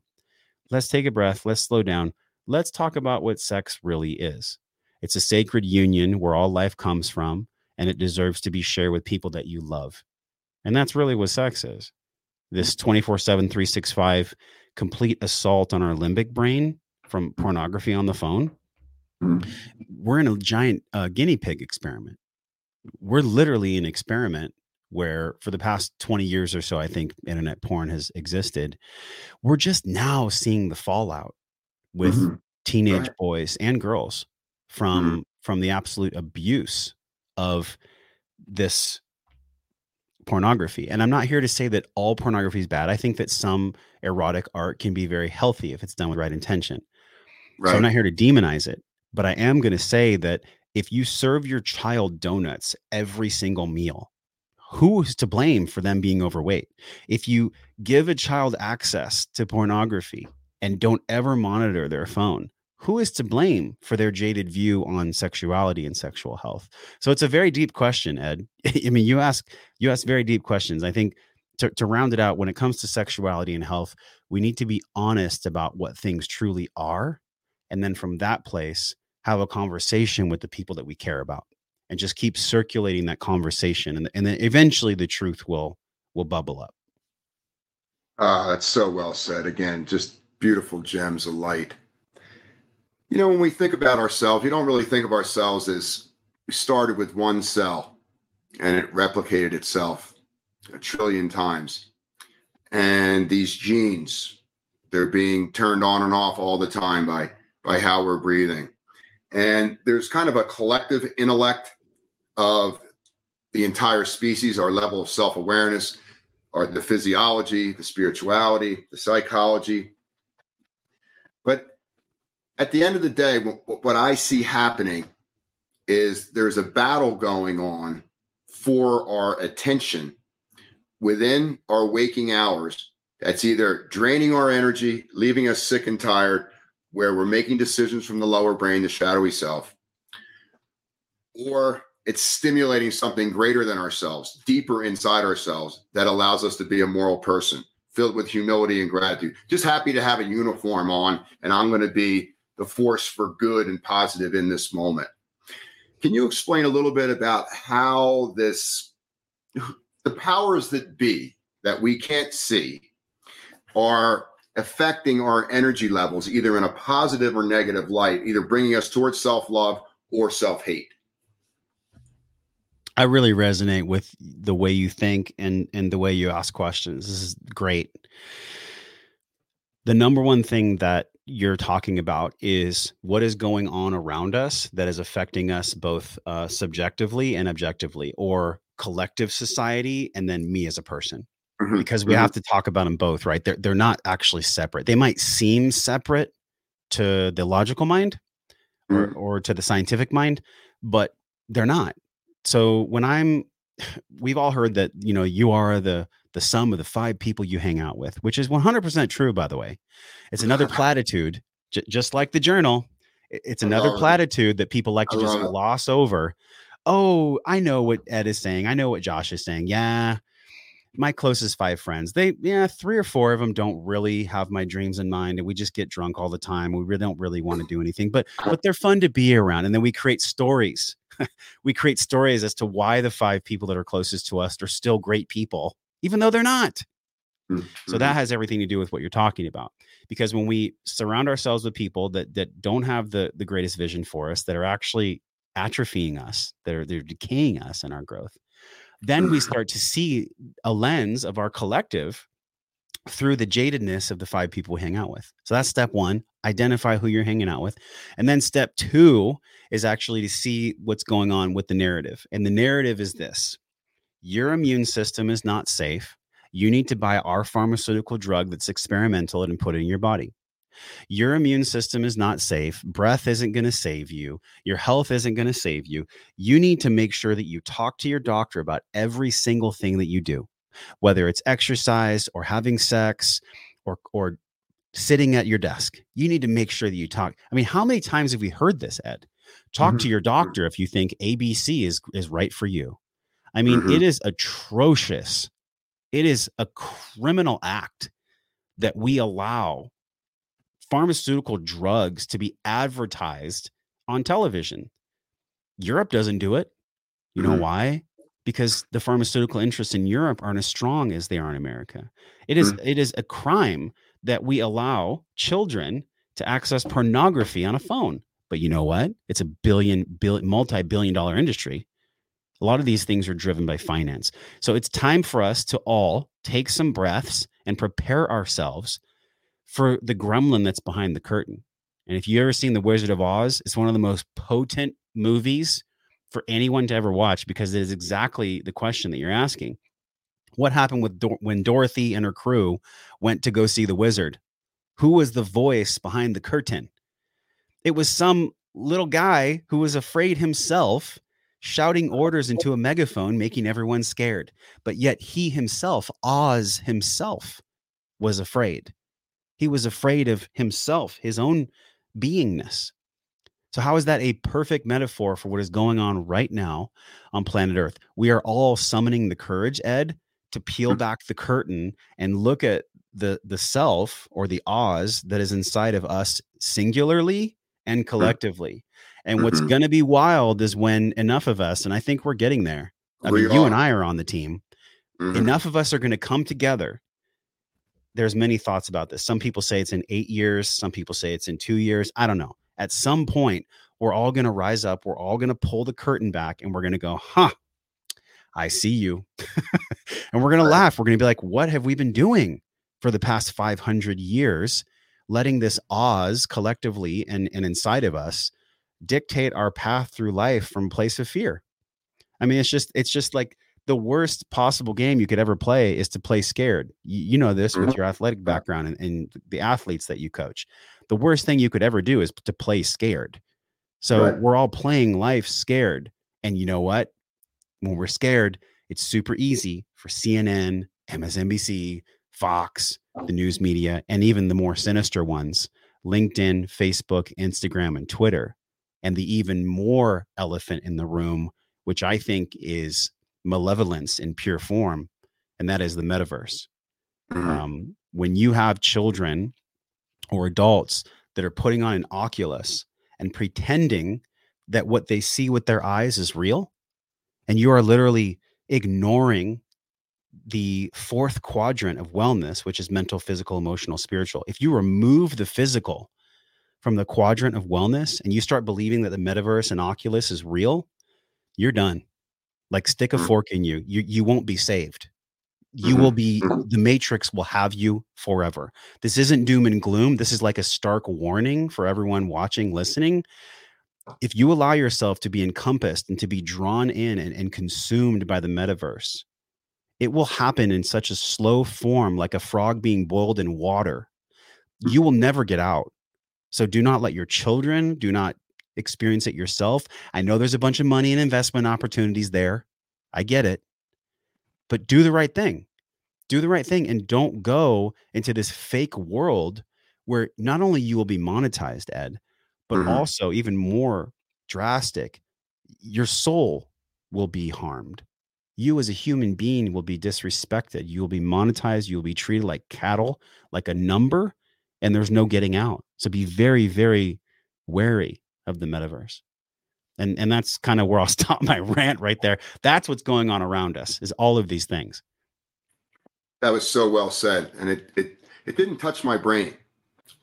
let's take a breath, let's slow down, let's talk about what sex really is. It's a sacred union where all life comes from, and it deserves to be shared with people that you love. And that's really what sex is this 24 7, 365 complete assault on our limbic brain from pornography on the phone. Mm. We're in a giant uh, guinea pig experiment we're literally an experiment where for the past 20 years or so i think internet porn has existed we're just now seeing the fallout with mm-hmm. teenage right. boys and girls from mm-hmm. from the absolute abuse of this pornography and i'm not here to say that all pornography is bad i think that some erotic art can be very healthy if it's done with right intention right. so i'm not here to demonize it but i am going to say that if you serve your child donuts every single meal, who is to blame for them being overweight? If you give a child access to pornography and don't ever monitor their phone, who is to blame for their jaded view on sexuality and sexual health? So it's a very deep question, Ed. I mean, you ask you ask very deep questions. I think to, to round it out, when it comes to sexuality and health, we need to be honest about what things truly are. And then from that place, have a conversation with the people that we care about and just keep circulating that conversation and, and then eventually the truth will will bubble up ah that's so well said again just beautiful gems of light you know when we think about ourselves we don't really think of ourselves as we started with one cell and it replicated itself a trillion times and these genes they're being turned on and off all the time by by how we're breathing and there's kind of a collective intellect of the entire species, our level of self awareness, or the physiology, the spirituality, the psychology. But at the end of the day, what I see happening is there's a battle going on for our attention within our waking hours that's either draining our energy, leaving us sick and tired, where we're making decisions from the lower brain, the shadowy self, or it's stimulating something greater than ourselves, deeper inside ourselves, that allows us to be a moral person filled with humility and gratitude. Just happy to have a uniform on, and I'm going to be the force for good and positive in this moment. Can you explain a little bit about how this, the powers that be that we can't see, are affecting our energy levels either in a positive or negative light, either bringing us towards self love or self hate. I really resonate with the way you think and and the way you ask questions. This is great. The number one thing that you're talking about is what is going on around us that is affecting us both uh, subjectively and objectively, or collective society, and then me as a person. Mm-hmm. because we mm-hmm. have to talk about them both, right? They're they're not actually separate. They might seem separate to the logical mind or mm-hmm. or to the scientific mind, but they're not. So when I'm we've all heard that, you know, you are the the sum of the five people you hang out with, which is 100% true by the way. It's another platitude j- just like the journal. It's another platitude that people like to just gloss over. Oh, I know what Ed is saying. I know what Josh is saying. Yeah, my closest five friends, they, yeah, three or four of them don't really have my dreams in mind. And we just get drunk all the time. We really don't really want to do anything, but, but they're fun to be around. And then we create stories. we create stories as to why the five people that are closest to us are still great people, even though they're not. Mm-hmm. So that has everything to do with what you're talking about. Because when we surround ourselves with people that that don't have the the greatest vision for us, that are actually atrophying us, that are they're decaying us in our growth, then we start to see a lens of our collective through the jadedness of the five people we hang out with. So that's step one identify who you're hanging out with. And then step two is actually to see what's going on with the narrative. And the narrative is this your immune system is not safe. You need to buy our pharmaceutical drug that's experimental and put it in your body. Your immune system is not safe. Breath isn't going to save you. Your health isn't going to save you. You need to make sure that you talk to your doctor about every single thing that you do, whether it's exercise or having sex or, or sitting at your desk. You need to make sure that you talk. I mean, how many times have we heard this, Ed? Talk mm-hmm. to your doctor if you think ABC is, is right for you. I mean, mm-hmm. it is atrocious. It is a criminal act that we allow pharmaceutical drugs to be advertised on television. Europe doesn't do it. You know mm-hmm. why? Because the pharmaceutical interests in Europe aren't as strong as they are in America. It is, mm-hmm. it is a crime that we allow children to access pornography on a phone. But you know what? It's a billion, billion multi-billion dollar industry. A lot of these things are driven by finance. So it's time for us to all take some breaths and prepare ourselves for the gremlin that's behind the curtain. And if you ever seen The Wizard of Oz, it's one of the most potent movies for anyone to ever watch because it is exactly the question that you're asking. What happened with Dor- when Dorothy and her crew went to go see the wizard? Who was the voice behind the curtain? It was some little guy who was afraid himself, shouting orders into a megaphone, making everyone scared. But yet he himself, Oz himself, was afraid. He was afraid of himself, his own beingness. So, how is that a perfect metaphor for what is going on right now on planet Earth? We are all summoning the courage, Ed, to peel mm. back the curtain and look at the the self or the Oz that is inside of us singularly and mm. collectively. And what's mm-hmm. going to be wild is when enough of us, and I think we're getting there. I we mean, are. you and I are on the team. Mm-hmm. Enough of us are going to come together there's many thoughts about this. Some people say it's in eight years. Some people say it's in two years. I don't know. At some point, we're all going to rise up. We're all going to pull the curtain back and we're going to go, huh, I see you. and we're going to laugh. We're going to be like, what have we been doing for the past 500 years? Letting this Oz collectively and, and inside of us dictate our path through life from place of fear. I mean, it's just, it's just like the worst possible game you could ever play is to play scared. You, you know this with mm-hmm. your athletic background and, and, the athletes that you coach. The worst thing you could ever do is to play scared. So right. we're all playing life scared. And you know what? When we're scared, it's super easy for CNN, MSNBC, Fox, the news media, and even the more sinister ones LinkedIn, Facebook, Instagram, and Twitter. And the even more elephant in the room, which I think is malevolence in pure form, and that is the metaverse. Mm-hmm. Um, when you have children or adults that are putting on an Oculus and pretending that what they see with their eyes is real, and you are literally ignoring the fourth quadrant of wellness, which is mental, physical, emotional, spiritual. If you remove the physical from the quadrant of wellness and you start believing that the metaverse and Oculus is real, you're done. Like stick a mm-hmm. fork in you. You you won't be saved. You mm-hmm. will be mm-hmm. the matrix will have you forever. This isn't doom and gloom. This is like a stark warning for everyone watching, listening. If you allow yourself to be encompassed and to be drawn in and, and consumed by the metaverse, it will happen in such a slow form, like a frog being boiled in water. You will never get out. So do not let your children, do not experience it yourself. I know there's a bunch of money and investment opportunities there. I get it. But do the right thing. Do the right thing and don't go into this fake world where not only you will be monetized, Ed, but mm-hmm. also even more drastic, your soul will be harmed. You as a human being will be disrespected. You will be monetized. You will be treated like cattle, like a number, and there's no getting out. So be very, very wary of the metaverse. And and that's kind of where I'll stop my rant right there. That's what's going on around us is all of these things. That was so well said. And it it it didn't touch my brain. It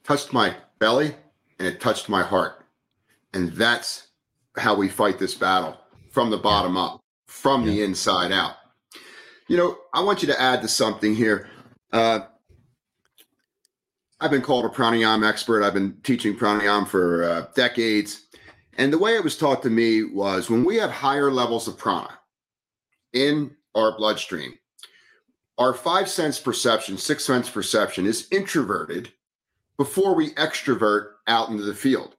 touched my belly and it touched my heart. And that's how we fight this battle from the bottom up, from yeah. the inside out. You know, I want you to add to something here. Uh, I've been called a pranayam expert. I've been teaching pranayam for uh, decades. And the way it was taught to me was when we have higher levels of prana in our bloodstream, our five sense perception, six sense perception is introverted before we extrovert out into the field.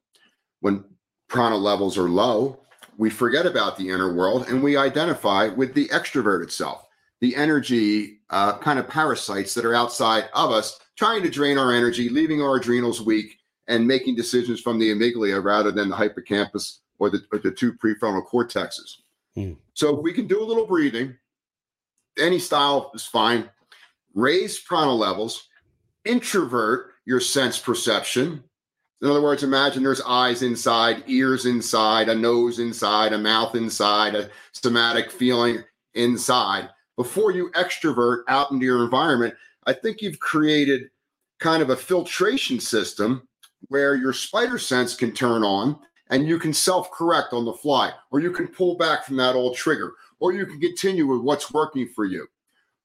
When prana levels are low, we forget about the inner world and we identify with the extroverted self, the energy uh, kind of parasites that are outside of us, trying to drain our energy, leaving our adrenals weak, and making decisions from the amygdala rather than the hippocampus or the, or the two prefrontal cortexes. Mm. So we can do a little breathing. Any style is fine. Raise prana levels, introvert your sense perception. In other words, imagine there's eyes inside, ears inside, a nose inside, a mouth inside, a somatic feeling inside. Before you extrovert out into your environment, I think you've created kind of a filtration system where your spider sense can turn on and you can self correct on the fly, or you can pull back from that old trigger, or you can continue with what's working for you.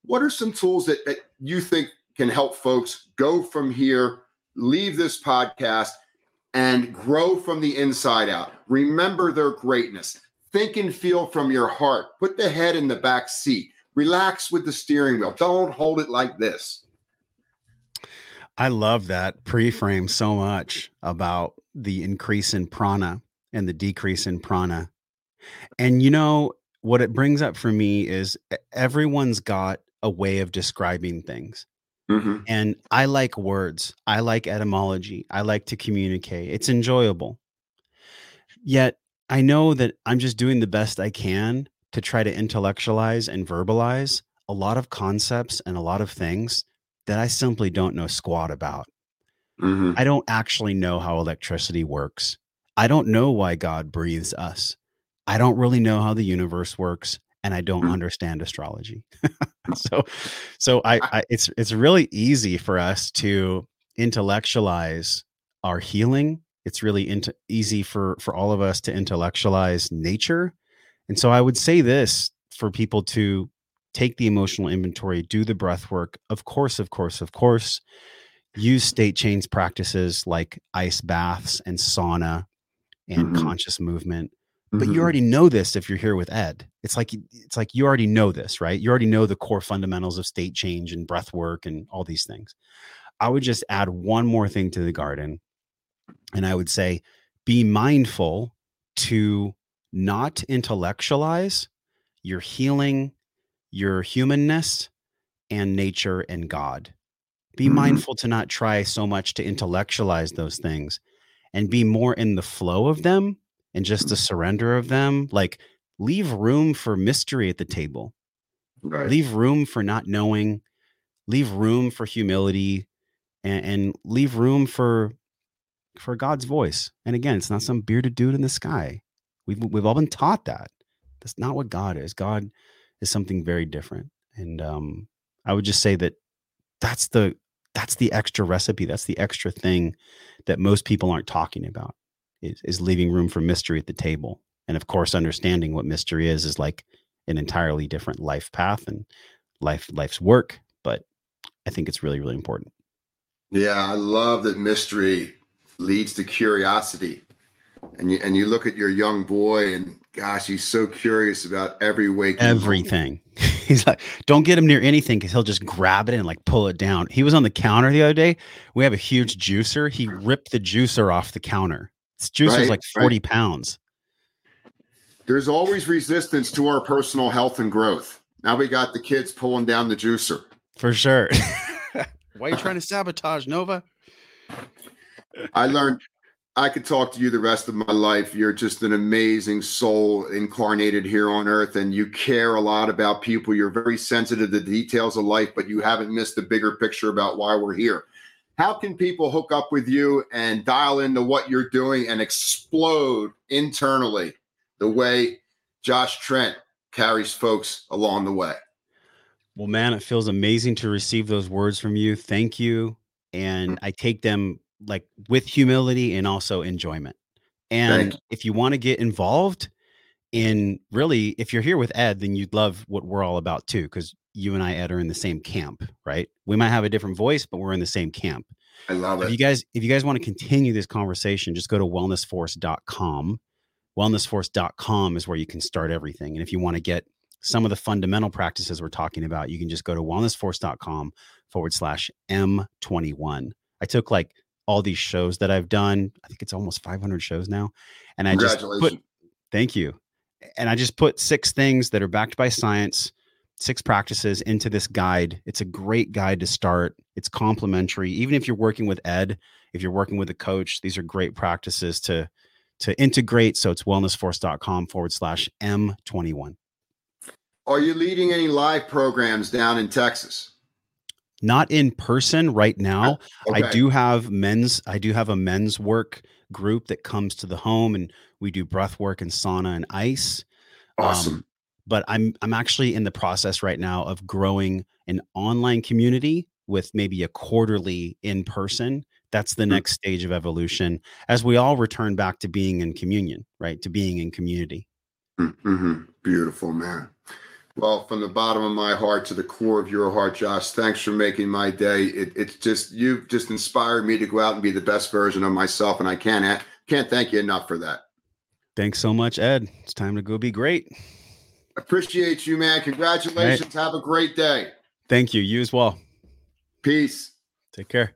What are some tools that, that you think can help folks go from here, leave this podcast, and grow from the inside out? Remember their greatness. Think and feel from your heart. Put the head in the back seat. Relax with the steering wheel. Don't hold it like this. I love that pre-frame so much about the increase in prana and the decrease in prana. And you know what it brings up for me is everyone's got a way of describing things. Mm-hmm. And I like words. I like etymology. I like to communicate. It's enjoyable. Yet I know that I'm just doing the best I can to try to intellectualize and verbalize a lot of concepts and a lot of things that I simply don't know squat about. Mm-hmm. I don't actually know how electricity works. I don't know why God breathes us. I don't really know how the universe works, and I don't mm-hmm. understand astrology. so, so I, I, it's it's really easy for us to intellectualize our healing. It's really into, easy for for all of us to intellectualize nature, and so I would say this for people to take the emotional inventory, do the breath work. Of course, of course, of course, use state change practices like ice baths and sauna and mm-hmm. conscious movement. But mm-hmm. you already know this if you're here with Ed. It's like it's like you already know this, right? You already know the core fundamentals of state change and breath work and all these things. I would just add one more thing to the garden. And I would say be mindful to not intellectualize your healing your humanness and nature and God. Be mm-hmm. mindful to not try so much to intellectualize those things and be more in the flow of them and just the surrender of them. Like, leave room for mystery at the table, right. leave room for not knowing, leave room for humility, and, and leave room for for God's voice. And again, it's not some bearded dude in the sky. We've we've all been taught that. That's not what God is. God is something very different. And um, I would just say that that's the that's the extra recipe. That's the extra thing that most people aren't talking about is, is leaving room for mystery at the table. And of course, understanding what mystery is is like an entirely different life path and life life's work. But I think it's really, really important. Yeah, I love that mystery leads to curiosity. And you and you look at your young boy and gosh, he's so curious about every wake. Everything. he's like, don't get him near anything because he'll just grab it and like pull it down. He was on the counter the other day. We have a huge juicer. He ripped the juicer off the counter. This juicer's right, like 40 right. pounds. There's always resistance to our personal health and growth. Now we got the kids pulling down the juicer. For sure. Why are you trying to sabotage Nova? I learned I could talk to you the rest of my life. You're just an amazing soul incarnated here on earth, and you care a lot about people. You're very sensitive to the details of life, but you haven't missed the bigger picture about why we're here. How can people hook up with you and dial into what you're doing and explode internally the way Josh Trent carries folks along the way? Well, man, it feels amazing to receive those words from you. Thank you. And. I take them like with humility and also enjoyment. And you. if you want to get involved in really, if you're here with Ed, then you'd love what we're all about too, because you and I, Ed, are in the same camp, right? We might have a different voice, but we're in the same camp. I love If it. you guys, if you guys want to continue this conversation, just go to wellnessforce.com. Wellnessforce.com is where you can start everything. And if you want to get some of the fundamental practices we're talking about, you can just go to wellnessforce.com forward slash M21. I took like all these shows that I've done. I think it's almost 500 shows now. And I just put, thank you. And I just put six things that are backed by science, six practices into this guide. It's a great guide to start. It's complimentary. Even if you're working with Ed, if you're working with a coach, these are great practices to to integrate. So it's wellnessforce.com forward slash M21. Are you leading any live programs down in Texas? Not in person right now. I do have men's, I do have a men's work group that comes to the home and we do breath work and sauna and ice. Awesome. Um, but I'm I'm actually in the process right now of growing an online community with maybe a quarterly in person. That's the Mm. next stage of evolution as we all return back to being in communion, right? To being in community. hmm Beautiful, man. Well, from the bottom of my heart to the core of your heart, Josh, thanks for making my day. It, it's just you've just inspired me to go out and be the best version of myself, and I can't can't thank you enough for that. Thanks so much, Ed. It's time to go be great. Appreciate you, man. Congratulations. Have a great day. Thank you. You as well. Peace. Take care.